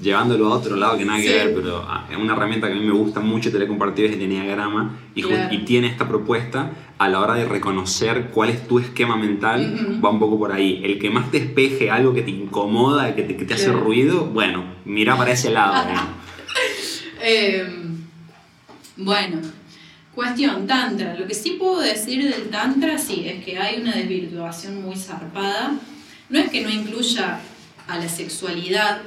llevándolo a otro lado que nada que ver, pero ah, es una herramienta que a mí me gusta mucho, te la he compartido, es el Enneagrama y, Claro. y tiene esta propuesta a la hora de reconocer cuál es tu esquema mental, va un poco por ahí. El que más te despeje algo que te incomoda, que te, que te hace ruido, bueno, mira para ese lado. [laughs] Em, bueno, cuestión, tantra. Lo que sí puedo decir del tantra, sí, es que hay una desvirtuación muy zarpada. No es que no incluya a la sexualidad,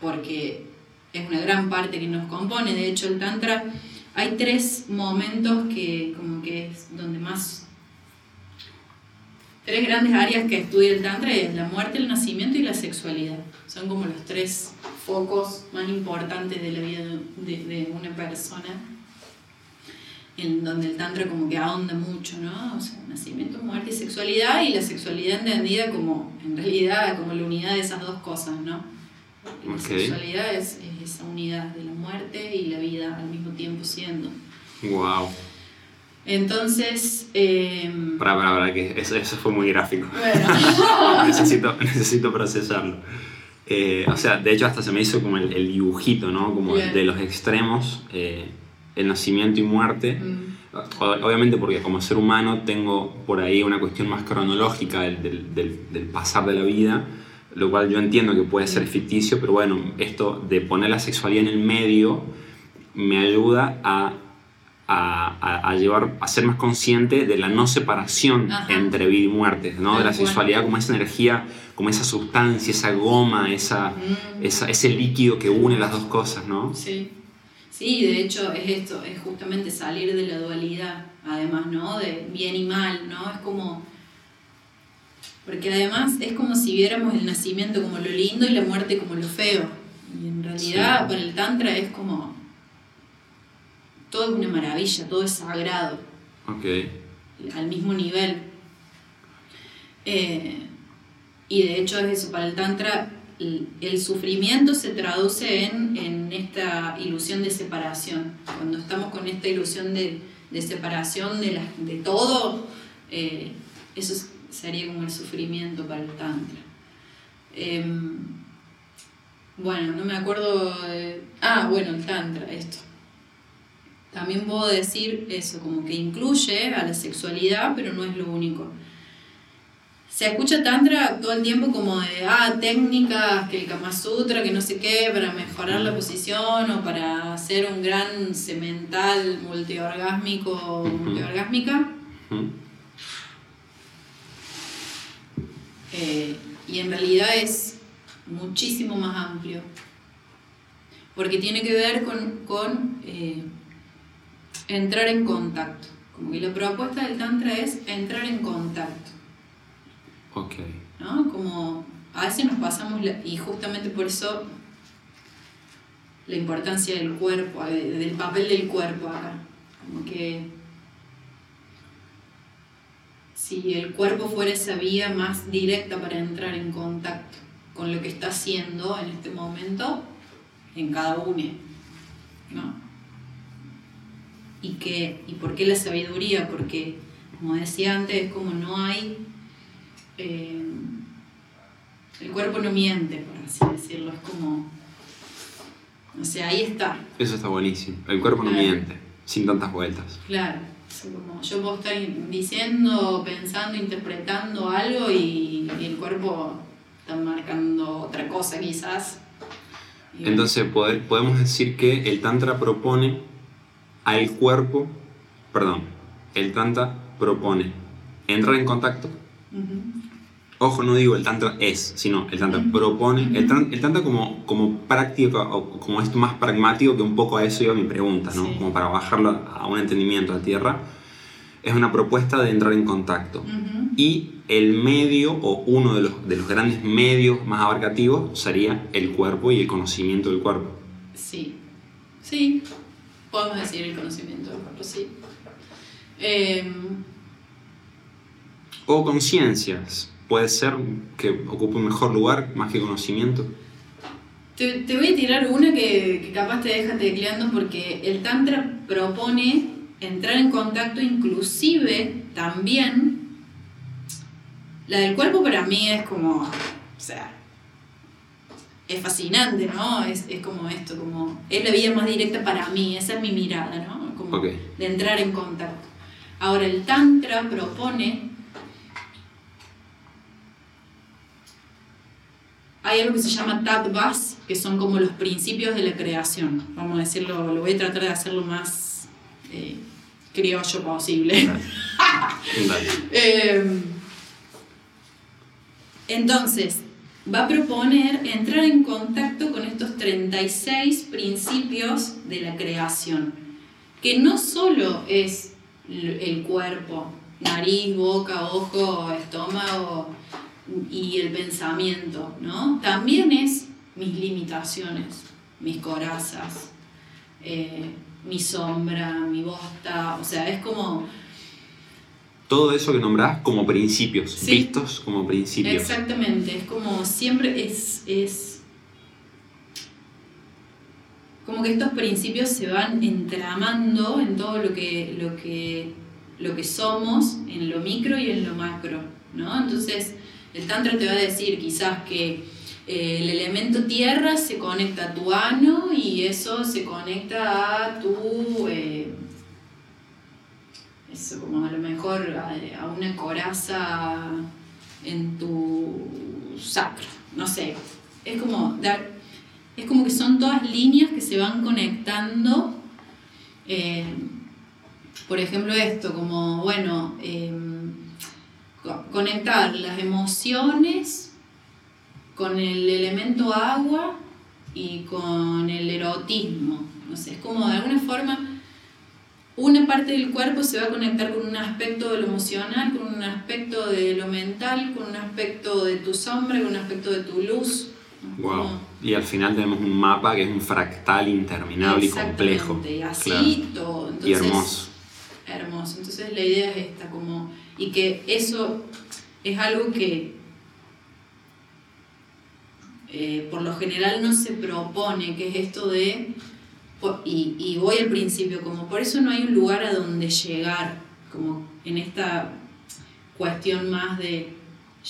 porque es una gran parte que nos compone. De hecho, el tantra, hay tres momentos que como que es donde más... Tres grandes áreas que estudia el tantra es la muerte, el nacimiento y la sexualidad. Son como los tres focos más importantes de la vida de, de- de una persona, en donde el tantra como que ahonda mucho, ¿no? O sea, nacimiento, muerte y sexualidad, y la sexualidad entendida como, en realidad, como la unidad de esas dos cosas, ¿no? La sexualidad es, es esa unidad de la muerte y la vida al mismo tiempo siendo. Wow. Entonces, em, Para, para, para, que eso, eso fue muy gráfico. bueno, [laughs] necesito, necesito procesarlo. Eh, o sea, de hecho hasta se me hizo como el, el dibujito, ¿no? Como Bien. de los extremos, eh, el nacimiento y muerte. mm, Obviamente porque como ser humano tengo por ahí una cuestión más cronológica del, del- del- del pasar de la vida, lo cual yo entiendo que puede ser ficticio, pero bueno, esto de poner la sexualidad en el medio me ayuda a, a, llevar, a ser más consciente de la no separación Ajá. entre vida y muerte, ¿no? de la sexualidad como esa energía, como esa sustancia, esa goma, esa, mm. esa- ese líquido que une las dos cosas, ¿no? Sí, sí, de hecho es esto, es justamente salir de la dualidad, además, ¿no? De bien y mal, ¿no? Es como... Porque además es como si viéramos el nacimiento como lo lindo y la muerte como lo feo. Y en realidad Sí. para el Tantra es como... Todo es una maravilla, todo es sagrado, Ok. al mismo nivel. Eh, y de hecho es eso, para el Tantra el, sufrimiento se traduce en, en esta ilusión de separación. Cuando estamos con esta ilusión de, de separación de, la- de todo, eh, eso es- sería como el sufrimiento para el Tantra. Em, bueno, no me acuerdo. de- ah, bueno, el Tantra, esto. también puedo decir eso, como que incluye a la sexualidad, pero no es lo único. Se escucha Tantra todo el tiempo como de, ah, técnicas, que el Kama Sutra, que no sé qué, para mejorar la posición o para hacer un gran semental multiorgásmico multiorgásmica. Eh, y en realidad es muchísimo más amplio, porque tiene que ver con, eh, entrar en contacto. Como que la propuesta del Tantra es entrar en contacto. Ok. ¿No? Como a veces nos pasamos, y justamente por eso la importancia del cuerpo, del papel del cuerpo acá. Como que si el cuerpo fuera esa vía más directa para entrar en contacto con lo que está haciendo en este momento en cada uno. ¿no? ¿Y, que, ¿Y por qué la sabiduría? Porque, como decía antes, es como no hay... Eh, el cuerpo no miente, por así decirlo, es como... O sea, ahí está. Eso está buenísimo. El cuerpo no miente, sin tantas vueltas. Claro. Como yo puedo estar diciendo, pensando, interpretando algo y, el cuerpo está marcando otra cosa quizás. Entonces podemos decir que el Tantra propone al cuerpo, perdón, el Tantra propone entrar en contacto. Ojo, no digo el Tantra es, sino el Tantra propone. El, Tantra como, como práctica, o como esto más pragmático, que un poco a eso iba mi pregunta, ¿no? Como para bajarlo a un entendimiento a tierra. Es una propuesta de entrar en contacto. Y el medio, o uno de los, de los grandes medios más abarcativos, sería el cuerpo y el conocimiento del cuerpo. Sí, sí, podemos decir el conocimiento del cuerpo, sí. Em, o conciencias puede ser que ocupe un mejor lugar más que conocimiento. Te, voy a tirar una que, capaz te deja tecleando porque el Tantra propone entrar en contacto inclusive también. La del cuerpo para mí es como, o sea, es fascinante, ¿no? Es, como esto, como, es la vida más directa para mí, esa es mi mirada, ¿no? Como de entrar en contacto. Ahora el Tantra propone hay algo que se llama Tattvas, que son como los principios de la creación. Vamos a decirlo, lo voy a tratar de hacerlo más eh, criollo posible. [laughs] Em, entonces, va a proponer entrar en contacto con estos 36 principios de la creación, que no solo es el cuerpo, nariz, boca, ojo, estómago, y el pensamiento, ¿no? También es mis limitaciones, mis corazas, eh, mi sombra, mi bosta, o sea, es como... Todo eso que nombrás como principios, vistos como principios. Exactamente, es como siempre es, es como que estos principios se van entramando en todo lo que, lo que, lo que somos, en lo micro y en lo macro, ¿no? Entonces, el Tantra te va a decir quizás que eh, el elemento tierra se conecta a tu ano y eso se conecta a tu. Eh, eso, como a lo mejor a, una coraza en tu sacro, no sé. Es como. Es como que son todas líneas que se van conectando. Eh, por ejemplo, esto, como, bueno, conectar las emociones con el elemento agua y con el erotismo. No sé, es como de alguna forma una parte del cuerpo se va a conectar con un aspecto de lo emocional, con un aspecto de lo mental, con un aspecto de tu sombra, con un aspecto de tu luz. Wow. Y al final tenemos un mapa que es un fractal interminable y complejo. Y así todo. y hermoso. Hermoso. Entonces la idea es esta, como y que eso es algo que eh, por lo general no se propone, que es esto de, y, y, voy al principio, como por eso no hay un lugar a donde llegar, como en esta cuestión más de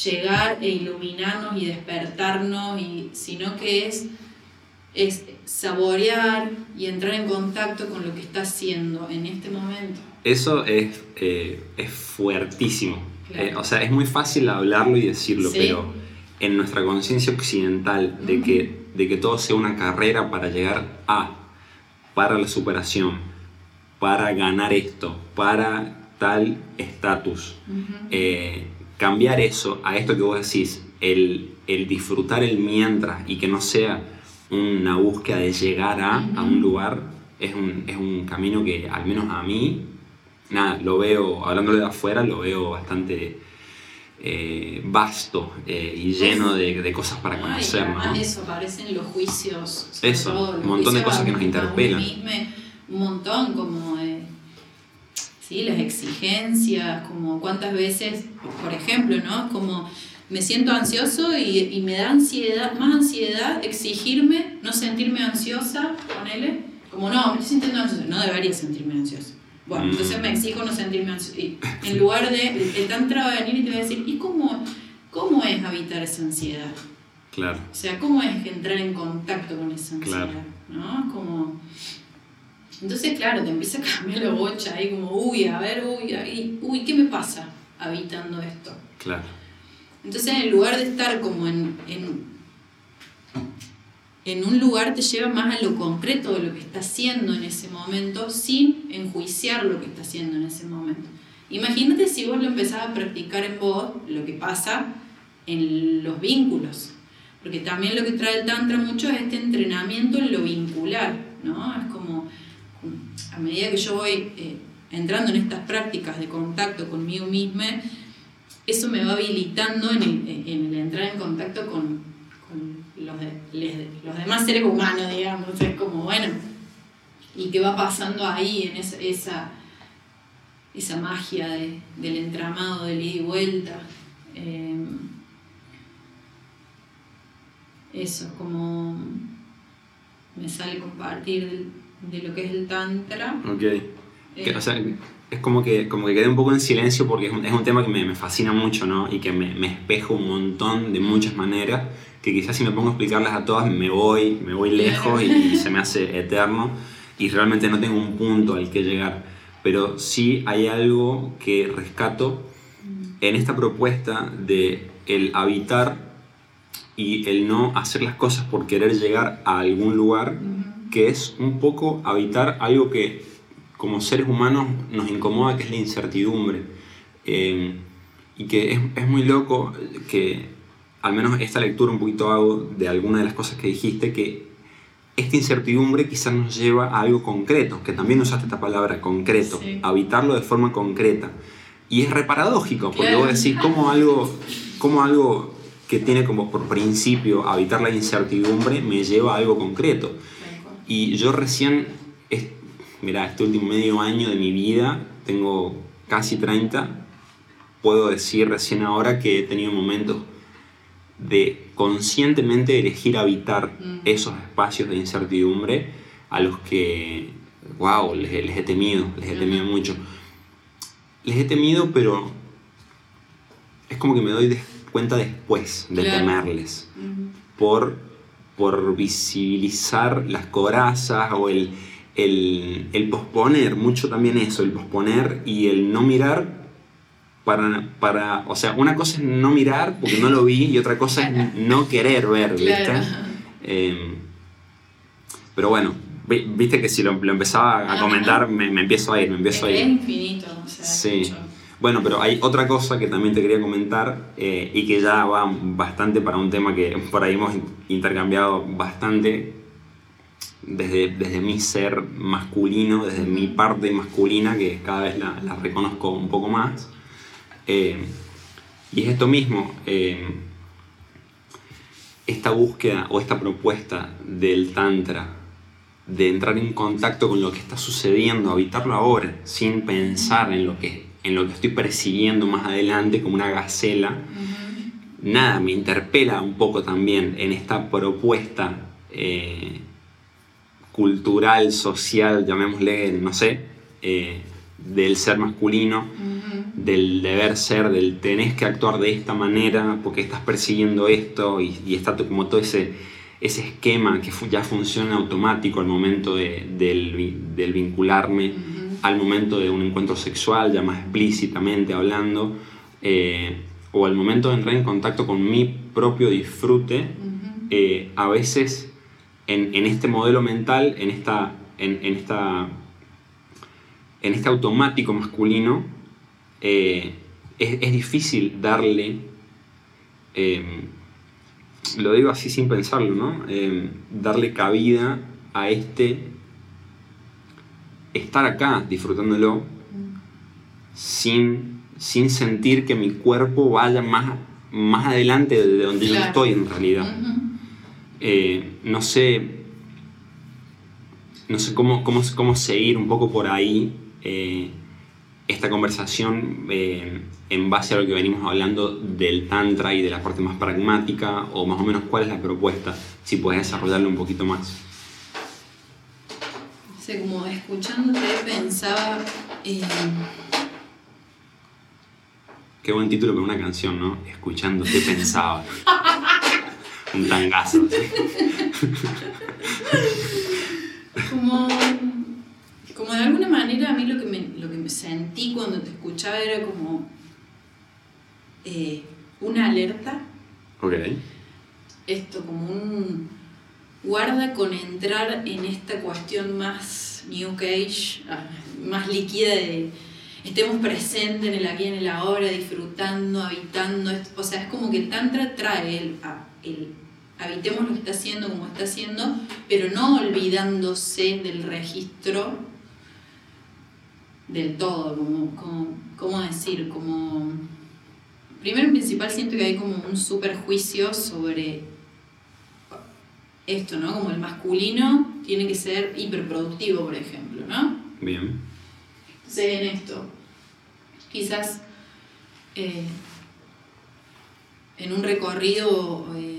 llegar e iluminarnos y despertarnos, y, sino que es es saborear y entrar en contacto con lo que está haciendo en este momento. Eso es, eh, es fuertísimo. Claro. Eh, o sea, es muy fácil hablarlo y decirlo, Sí. pero en nuestra conciencia occidental de, que, de que todo sea una carrera para llegar a, para la superación, para ganar esto, para tal estatus, eh, cambiar eso a esto que vos decís, el, el disfrutar el mientras y que no sea una búsqueda de llegar a, a un lugar, es un, es un camino que al menos a mí, nada, lo veo, hablándolo de afuera, lo veo bastante eh, vasto eh, y lleno de, de cosas para Ay, conocer, ¿no? además eso, aparecen los juicios. sobre Eso, todo, un montón de cosas que nos interpelan. mismo, un montón, como eh, sí, las exigencias, como cuántas veces, por ejemplo, ¿no? Como me siento ansioso y, y me da ansiedad, más ansiedad exigirme, no sentirme ansiosa, ponele, como no, me estoy sintiendo ansiosa, no debería sentirme ansiosa. Bueno, Mm. entonces me exijo no sentirme ansiosa. En lugar de, el, el tantra va a venir y te va a decir, ¿y cómo, cómo es habitar esa ansiedad? Claro, O sea, ¿cómo es entrar en contacto con esa ansiedad? Claro. ¿No? Como... Entonces, claro, te empieza a cambiar la bocha ahí como, uy, a ver, uy, ahí, uy, ¿qué me pasa habitando esto? claro. Entonces, en lugar de estar como en, en, en un lugar, te lleva más a lo concreto de lo que está haciendo en ese momento, sin enjuiciar lo que está haciendo en ese momento. Imagínate si vos lo empezás a practicar en vos, lo que pasa en los vínculos. Porque también lo que trae el Tantra mucho es este entrenamiento en lo vincular, ¿no? Es como, a medida que yo voy eh, entrando en estas prácticas de contacto conmigo misma, eso me va habilitando en el, en el entrar en contacto con, de- les- los demás seres humanos, digamos. Es como, bueno, ¿y qué va pasando ahí en esa, esa, esa magia de- del entramado, del ida y vuelta? Eh, eso, como me sale compartir de lo que es el Tantra. Ok. Eh, o sea, es como que, como que quedé un poco en silencio porque es un, es un tema que me, me fascina mucho, ¿no? Y que me, me espejo un montón de muchas maneras, que quizás si me pongo a explicarlas a todas me voy, me voy lejos y, y se me hace eterno y realmente no tengo un punto al que llegar. Pero sí hay algo que rescato en esta propuesta de el habitar y el no hacer las cosas por querer llegar a algún lugar, que es un poco habitar algo que como seres humanos nos incomoda, que es la incertidumbre. Eh, y que es, es muy loco que, al menos esta lectura un poquito hago de alguna de las cosas que dijiste, que esta incertidumbre quizás nos lleva a algo concreto, que también usaste esta palabra, concreto, Sí. habitarlo de forma concreta. Y es re paradójico, porque vos decís, ¿cómo algo, cómo algo que tiene como por principio habitar la incertidumbre me lleva a algo concreto? Y yo recién, mira, este último medio año de mi vida, tengo casi 30, puedo decir recién ahora que he tenido momentos de conscientemente elegir habitar Mm. esos espacios de incertidumbre a los que, wow, les, les he temido, les he temido mucho. Les he temido, pero es como que me doy cuenta después de Claro. temerles por, por visibilizar las corazas o el, el, el posponer, mucho también eso, el posponer y el no mirar para, para, o sea, una cosa es no mirar porque no lo vi y otra cosa es no querer ver, ¿viste? Claro. Eh, pero bueno, vi- viste que si lo, lo empezaba a comentar me, me empiezo a ir, me empiezo a Es ir. infinito, o sea, Sí. mucho. Bueno, pero hay otra cosa que también te quería comentar eh, y que ya va bastante para un tema que por ahí hemos intercambiado bastante desde, desde mi ser masculino, desde mi parte masculina, que cada vez la, la reconozco un poco más. Eh, y es esto mismo, eh, esta búsqueda o esta propuesta del Tantra, de entrar en contacto con lo que está sucediendo, habitarlo ahora, sin pensar en lo que, en lo que estoy persiguiendo más adelante como una gacela, nada, me interpela un poco también en esta propuesta eh, cultural, social, llamémosle, no sé, eh, del ser masculino, Ujú. del deber ser, del tenés que actuar de esta manera porque estás persiguiendo esto y, y está como todo ese, ese esquema que ya funciona automático al momento de, del, del, vincularme, al momento de un encuentro sexual, ya más explícitamente hablando, eh, o al momento de entrar en contacto con mi propio disfrute, eh, a veces en, en, este modelo mental, en, esta, en, en, esta, en este automático masculino, eh, es, es, difícil darle lo digo así sin pensarlo, ¿no? Eh, darle cabida a este estar acá disfrutándolo sin, sin sentir que mi cuerpo vaya más, más adelante de donde yo estoy en realidad. Eh, no sé, no sé cómo, cómo, cómo, seguir un poco por ahí. Eh, esta conversación eh, en base a lo que venimos hablando del Tantra y de la parte más pragmática, o más o menos cuál es la propuesta, si puedes desarrollarlo un poquito más. Sí, como escuchándote pensaba... Qué buen título para una canción, ¿no? Escuchándote pensaba. [laughs] un tangazo. como como de alguna manera a mí lo que me, lo que me sentí cuando te escuchaba era como eh, una alerta. Ok. Esto, como un guarda con entrar en esta cuestión más New Age, ah, más líquida de estemos presentes en el aquí, en el ahora, disfrutando, habitando. O sea, es como que el Tantra trae el, el habitemos lo que está haciendo como está haciendo, pero no olvidándose del registro del todo, como, ¿cómo decir? Como, primero en principal siento que hay como un superjuicio sobre esto, ¿no? Como el masculino tiene que ser hiperproductivo, por ejemplo, ¿no? Bien. Entonces en esto, quizás eh, en un recorrido, eh,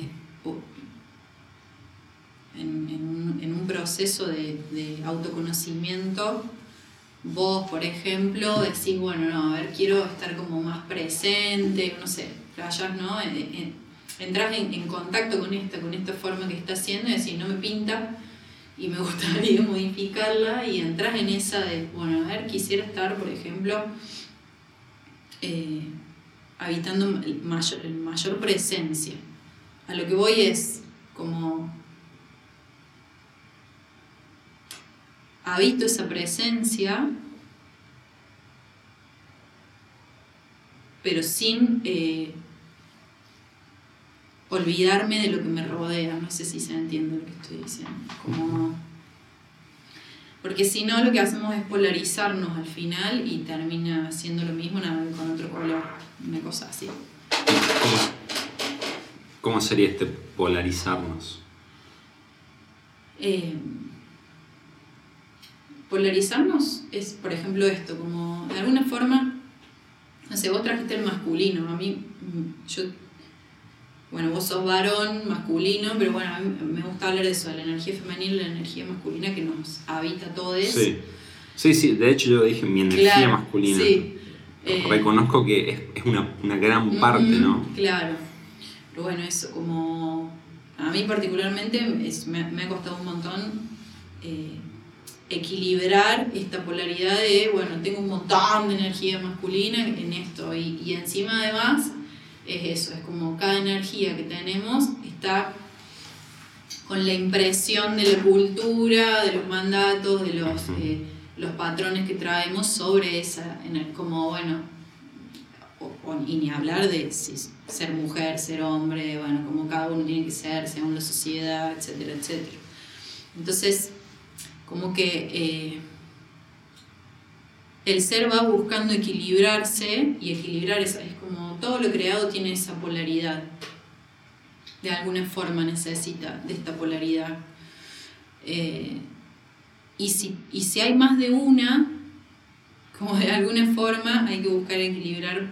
en, un, proceso de, autoconocimiento, vos, por ejemplo, decís, bueno, no, a ver, quiero estar como más presente, no sé, rayas, ¿no? Entrás en, en, contacto con esta, con esta forma que está haciendo y decís, no me pinta y me [laughs] gustaría modificarla y entras en esa de, bueno, a ver, quisiera estar, por ejemplo, eh, habitando mayor, mayor presencia. A lo que voy es como habito esa presencia, pero sin eh, olvidarme de lo que me rodea. No sé si se entiende lo que estoy diciendo. Como... Porque si no, lo que hacemos es polarizarnos al final y termina siendo lo mismo nada con otro color, una cosa así. ¿Cómo, sería este polarizarnos? Eh, polarizarnos es, por ejemplo, esto, como de alguna forma, no sé, vos trajiste el masculino, a mí, mm, yo, bueno, vos sos varón, masculino, pero bueno, a mí me gusta hablar de eso, de la energía femenina y la energía masculina que nos habita a todos. Sí. sí, sí, de hecho yo dije mi energía masculina. Sí. Eh, Reconozco que es, es una, una, gran parte, ¿no? Claro. Pero bueno, eso como... A mí particularmente me, me, ha costado un montón eh, equilibrar esta polaridad de, bueno, tengo un montón de energía masculina en esto y, y encima además es eso, es como cada energía que tenemos está con la impresión de la cultura, de los mandatos, de los, eh, los patrones que traemos sobre esa, como bueno, y ni hablar de ser mujer, ser hombre, bueno, como cada uno tiene que ser según la sociedad, etcétera, etcétera. Entonces, como que eh, el ser va buscando equilibrarse y equilibrar es, es como todo lo creado tiene esa polaridad. De alguna forma necesita de esta polaridad. Eh, y, si, y si hay más de una, como de alguna forma hay que buscar equilibrar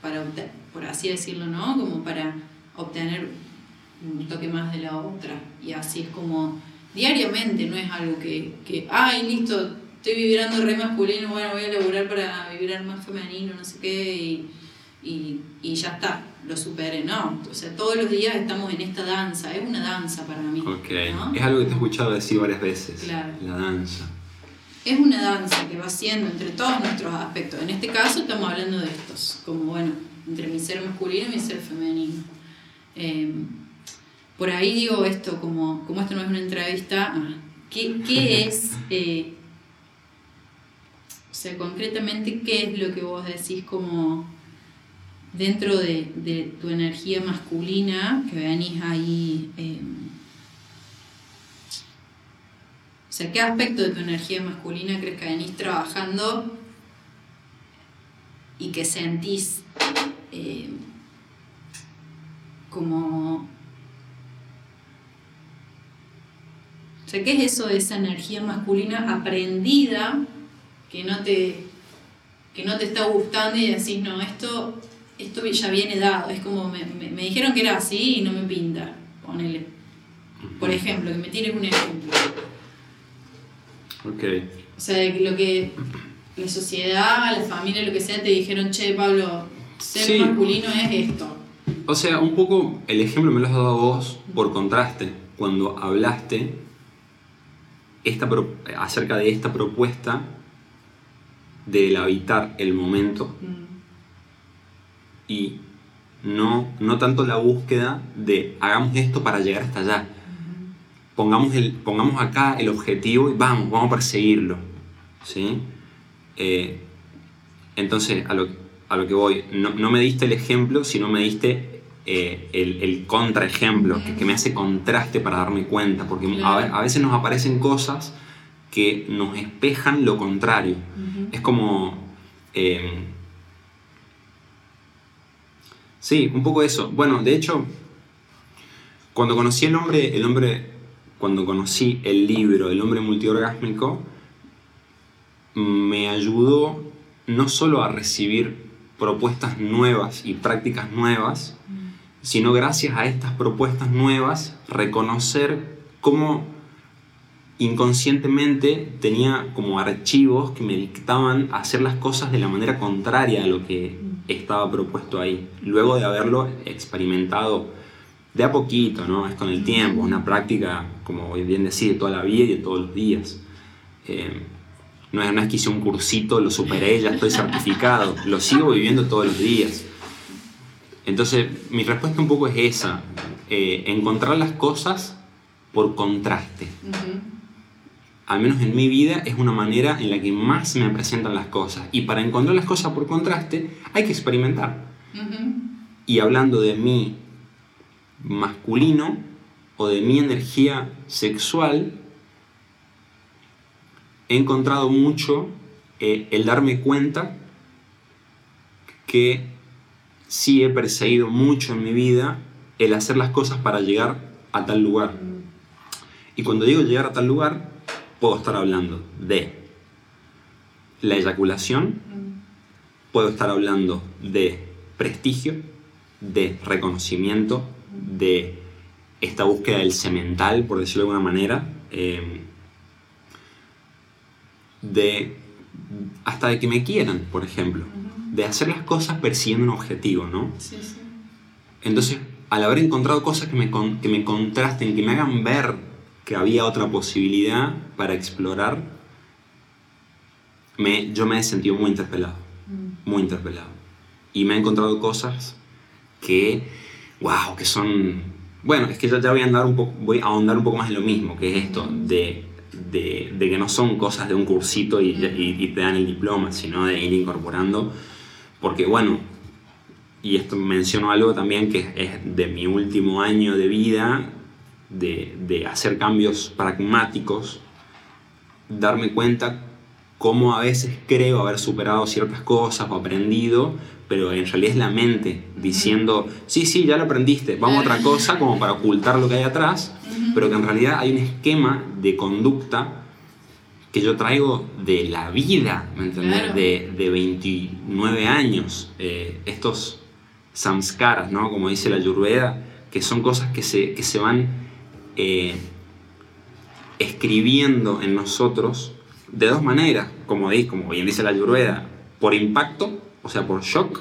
para por así decirlo, ¿no? Como para obtener un toque más de la otra. Y así es como diariamente, no es algo que, que ay, listo, estoy vibrando re masculino, bueno, voy a laburar para vibrar más femenino, no sé qué, y, y, y ya está, lo superé, no. O sea, todos los días estamos en esta danza, es una danza para mí. Ok, ¿no? es algo que te he escuchado decir varias veces, Claro. la danza. Es una danza que va siendo entre todos nuestros aspectos. En este caso estamos hablando de estos, como bueno, entre mi ser masculino y mi ser femenino. Eh, por ahí digo esto, como, como esto no es una entrevista, ah, ¿qué, qué es, eh, o sea, concretamente, qué es lo que vos decís como dentro de, de tu energía masculina, que venís ahí... eh, o sea, ¿qué aspecto de tu energía masculina crees que venís trabajando y que sentís eh, como... sea, ¿qué es eso de esa energía masculina aprendida que no te, que no te está gustando y decís, no, esto, esto ya viene dado? Es como, me, me- me dijeron que era así y no me pinta, ponele. Por ejemplo, que me tires un ejemplo. Ok. O sea, lo que la sociedad, la familia, lo que sea, te dijeron, che, Pablo, ser Sí. masculino es esto. O sea, un poco el ejemplo me lo has dado a vos por contraste, cuando hablaste esta acerca de esta propuesta del habitar el momento y no, no tanto la búsqueda de hagamos esto para llegar hasta allá. Pongamos, el, pongamos acá el objetivo y vamos, vamos a perseguirlo. ¿sí? Eh, entonces, a lo, a lo que voy, no, no me diste el ejemplo, sino me diste eh, el, el contraejemplo, que, que me hace contraste para darme cuenta, porque a veces nos aparecen cosas que nos espejan lo contrario. Es como... eh, sí, un poco eso. Bueno, de hecho, cuando conocí el hombre, el hombre, cuando conocí el libro El hombre multiorgásmico, me ayudó no solo a recibir propuestas nuevas y prácticas nuevas, sino gracias a estas propuestas nuevas reconocer cómo inconscientemente tenía como archivos que me dictaban hacer las cosas de la manera contraria a lo que estaba propuesto ahí, luego de haberlo experimentado de a poquito, ¿no? Es con el tiempo, una práctica, como bien decía, de toda la vida y de todos los días. Eh, no, es, no es que hice un cursito, lo superé, ya estoy certificado, lo sigo viviendo todos los días. Entonces, mi respuesta un poco es esa, eh, encontrar las cosas por contraste. Al menos en mi vida es una manera en la que más me presentan las cosas. Y para encontrar las cosas por contraste hay que experimentar. Y hablando de mi masculino o de mi energía sexual, he encontrado mucho eh, el darme cuenta que sí he perseguido mucho en mi vida el hacer las cosas para llegar a tal lugar. Y cuando digo llegar a tal lugar, puedo estar hablando de la eyaculación, puedo estar hablando de prestigio, de reconocimiento, de esta búsqueda del semental, por decirlo de alguna manera, eh, de hasta de que me quieran, por ejemplo, de hacer las cosas persiguiendo un objetivo, ¿no? Sí, sí. Entonces, al haber encontrado cosas que me, con- que me contrasten, que me hagan ver que había otra posibilidad para explorar, me, yo me he sentido muy interpelado, muy interpelado. Y me he encontrado cosas que, wow, que son... Bueno, es que ya, ya voy, a andar un poco, voy a ahondar un poco más en lo mismo, que es esto, de, de, de que no son cosas de un cursito y, y- y te dan el diploma, sino de ir incorporando, porque bueno, y esto menciono algo también que es de mi último año de vida, de, de hacer cambios pragmáticos, darme cuenta cómo a veces creo haber superado ciertas cosas o aprendido, pero en realidad es la mente diciendo, sí, sí, ya lo aprendiste, vamos a otra cosa como para ocultar lo que hay atrás, pero que en realidad hay un esquema de conducta que yo traigo de la vida, ¿me entendés? Claro. De, de 29 años. Eh, estos samskaras, ¿no? Como dice la Ayurveda, que son cosas que se, que se van eh, escribiendo en nosotros de dos maneras, como, di- como bien dice la Ayurveda, por impacto, o sea, por shock,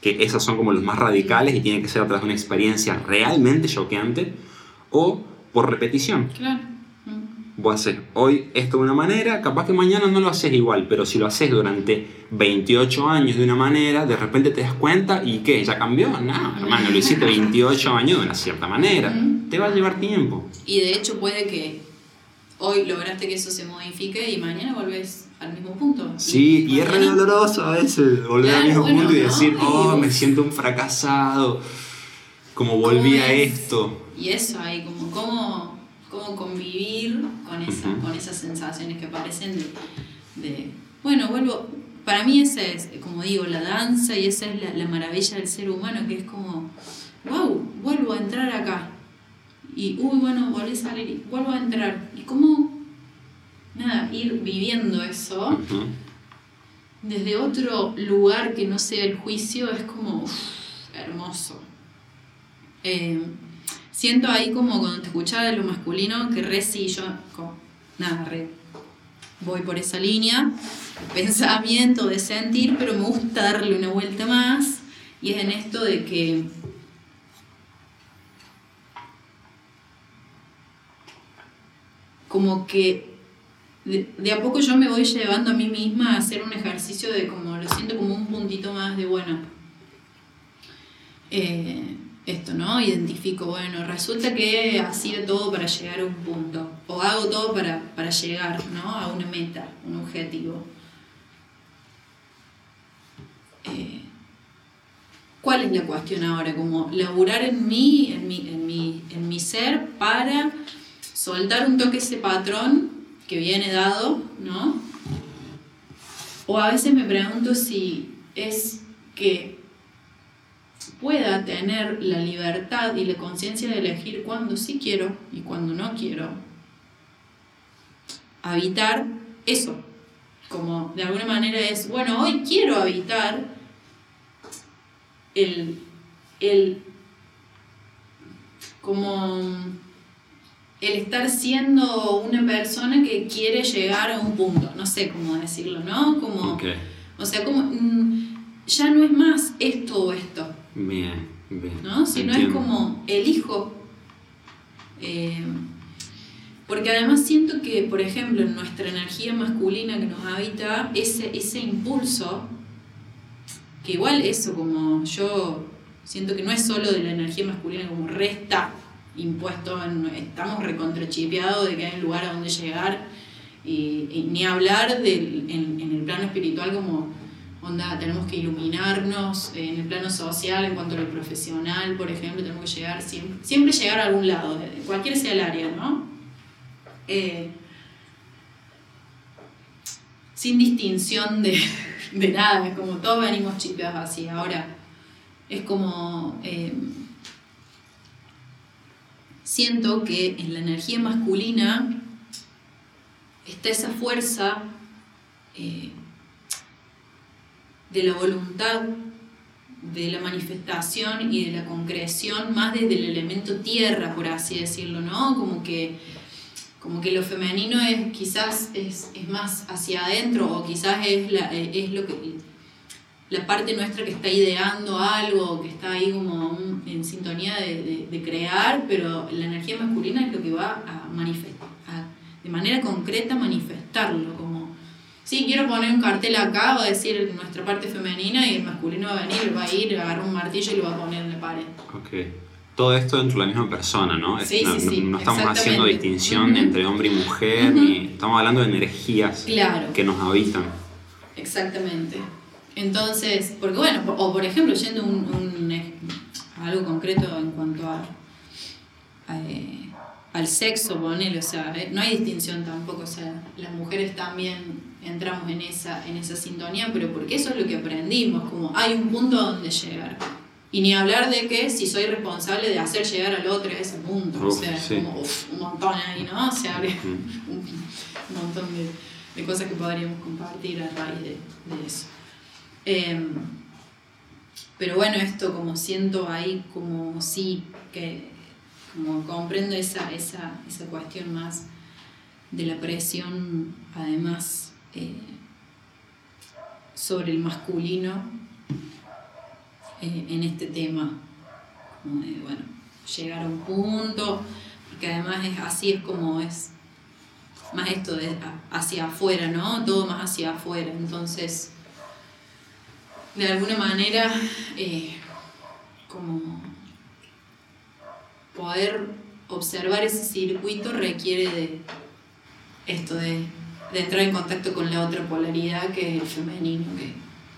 que esas son como los más radicales y tiene que ser a través de una experiencia realmente choqueante, o por repetición. Claro. Vos haces hoy esto de una manera, capaz que mañana no lo haces igual, pero si lo haces durante 28 años de una manera, de repente te das cuenta y ¿qué? ¿Ya cambió? No, hermano, lo hiciste 28 años de una cierta manera. Te va a llevar tiempo. Y de hecho puede que hoy lograste que eso se modifique y mañana volvés al mismo punto. Sí, y, es re doloroso a veces volver al mismo bueno, punto y decir, oh, me siento un fracasado, como volví ¿Cómo a es? esto. Y eso ahí, como cómo, cómo convivir con, esa, con esas sensaciones que aparecen de, de- bueno, vuelvo, para mí esa es, como digo, la danza y esa es la, la maravilla del ser humano, que es como, wow, vuelvo a entrar acá. Y, uy, bueno, volví a salir y vuelvo a entrar. Y cómo, nada, ir viviendo eso desde otro lugar que no sea el juicio es como uf, hermoso. Eh, siento ahí como cuando te escuchaba lo masculino que re sí, yo como, nada, re voy por esa línea, pensamiento de sentir, pero me gusta darle una vuelta más. Y es en esto de que como que de a poco yo me voy llevando a mí misma a hacer un ejercicio de como, lo siento como un puntito más de, bueno, eh, esto, ¿no? Identifico, bueno, resulta que hacía todo para llegar a un punto, o hago todo para, para llegar, ¿no? A una meta, un objetivo. Eh, ¿Cuál es la cuestión ahora? Como laburar en mí, en mi, en mi, en mi ser para soltar un toque ese patrón que viene dado, ¿no? O a veces me pregunto si es que pueda tener la libertad y la conciencia de elegir cuándo sí quiero y cuándo no quiero habitar eso. Como de alguna manera es, bueno, hoy quiero habitar el, el como el estar siendo una persona que quiere llegar a un punto, no sé cómo decirlo, ¿no? Como, o sea, como mm, ya no es más esto o esto, bien, bien. ¿no? Sino es Entiendo. como elijo. Eh, porque además siento que, por ejemplo, en nuestra energía masculina que nos habita, ese, ese impulso, que igual eso como yo siento que no es solo de la energía masculina como resta impuesto, en- estamos recontrachipeados de que hay un lugar a donde llegar y, y ni hablar del, en, en el plano espiritual como onda, tenemos que iluminarnos, eh, en el plano social, en cuanto a lo profesional, por ejemplo, tenemos que llegar siempre, siempre llegar a algún lado, cualquier sea el área, ¿no? Eh, sin distinción de, [laughs] de nada, es como todos venimos chipeados así. Ahora, es como. eh, siento que en la energía masculina está esa fuerza de la voluntad, de la manifestación y de la concreción, más desde el elemento tierra, por así decirlo, ¿no? Como que, como que lo femenino es quizás es, es más hacia adentro o quizás es, la, es lo que la parte nuestra que está ideando algo, que está ahí como en sintonía de, de- crear, pero la energía masculina es lo que va a manifestar, de manera concreta manifestarlo, sí, quiero poner un cartel acá, va a decir nuestra parte femenina y el masculino va a venir, va a ir, agarra un martillo y lo va a poner en la pared. Ok. Todo esto dentro de la misma persona, ¿no? Sí, no, sí, no- sí, no estamos haciendo distinción entre hombre y mujer, ni estamos hablando de energías Claro. que nos habitan. Exactamente. Entonces, porque bueno, o por ejemplo, yendo un, algo concreto en cuanto a, a, eh, al sexo, ponele, o sea, eh, no hay distinción tampoco, o sea, las mujeres también entramos en esa, en esa sintonía, pero porque eso es lo que aprendimos, como hay un punto a donde llegar. Y ni hablar de que si soy responsable de hacer llegar al otro a ese punto, o sea, sí. como uf, un montón ahí, ¿no? Se abre Mm. un, [laughs] un montón de, de cosas que podríamos compartir a raíz de, de eso. Em, pero bueno, esto como siento ahí, como sí, que como comprendo esa, esa, esa cuestión más de la presión, además, eh, sobre el masculino, eh, en este tema. Como de, bueno, llegar a un punto, porque además es así es como es más esto de hacia afuera, ¿no? Todo más hacia afuera. Entonces, de alguna manera, eh, como poder observar ese circuito requiere de esto de, entrar en contacto con la otra polaridad que es el femenino, que,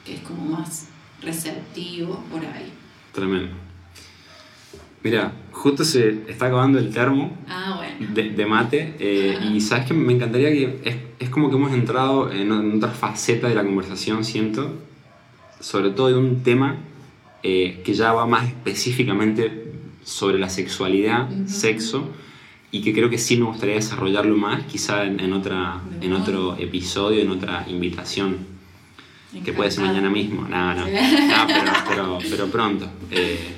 que es como más receptivo por ahí. Tremendo. Mira, justo se está acabando el termo ah, de, mate eh, y sabes que me encantaría que es, es, como que hemos entrado en otra faceta de la conversación, siento, sobre todo de un tema eh, que ya va más específicamente sobre la sexualidad, sexo, y que creo que sí me gustaría desarrollarlo más, quizá en, otra, en otro episodio, en otra invitación, que puede ser mañana mismo, nada, no, pero, pero, pronto. Eh,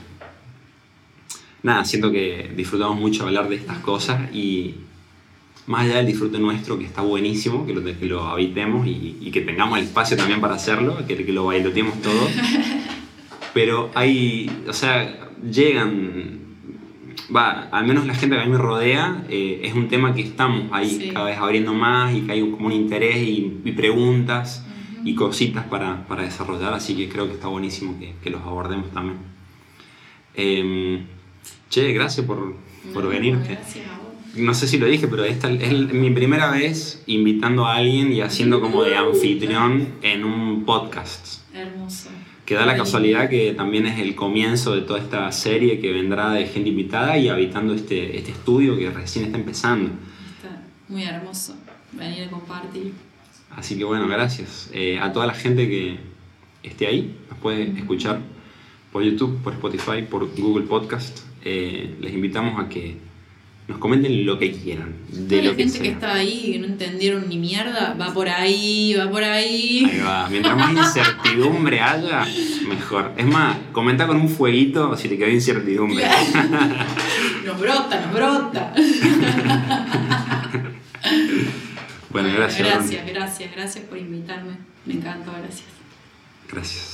nada, siento que disfrutamos mucho hablar de estas cosas y más allá del disfrute nuestro, que está buenísimo, que lo, que lo habitemos y, que tengamos el espacio también para hacerlo, que, que lo bailoteemos todo, [laughs] pero hay, o sea, llegan, va, al menos la gente que a mí me rodea, eh, es un tema que estamos ahí cada vez abriendo más y que hay como un interés y, preguntas y cositas para, para, desarrollar, así que creo que está buenísimo que, que los abordemos también. Eh, che, gracias por, por venirte. No sé si lo dije, pero esta es mi primera vez invitando a alguien y haciendo como de anfitrión en un podcast. Hermoso. Que da la casualidad que también es el comienzo de toda esta serie que vendrá de gente invitada y habitando este, este estudio que recién está empezando. Está muy hermoso venir a compartir. Así que bueno, gracias. Eh, a toda la gente que esté ahí, nos puede escuchar por YouTube, por Spotify, por Google Podcast. Eh, les invitamos a que nos comenten lo que quieran. De la gente que está ahí y que no entendieron ni mierda, va por ahí, va por ahí. Ahí va. Mientras más incertidumbre haya, mejor. Es más, comenta con un fueguito si te queda incertidumbre. [laughs] nos brota, nos brota. [laughs] bueno, gracias. Gracias, gracias, gracias por invitarme. Me encantó, gracias. Gracias.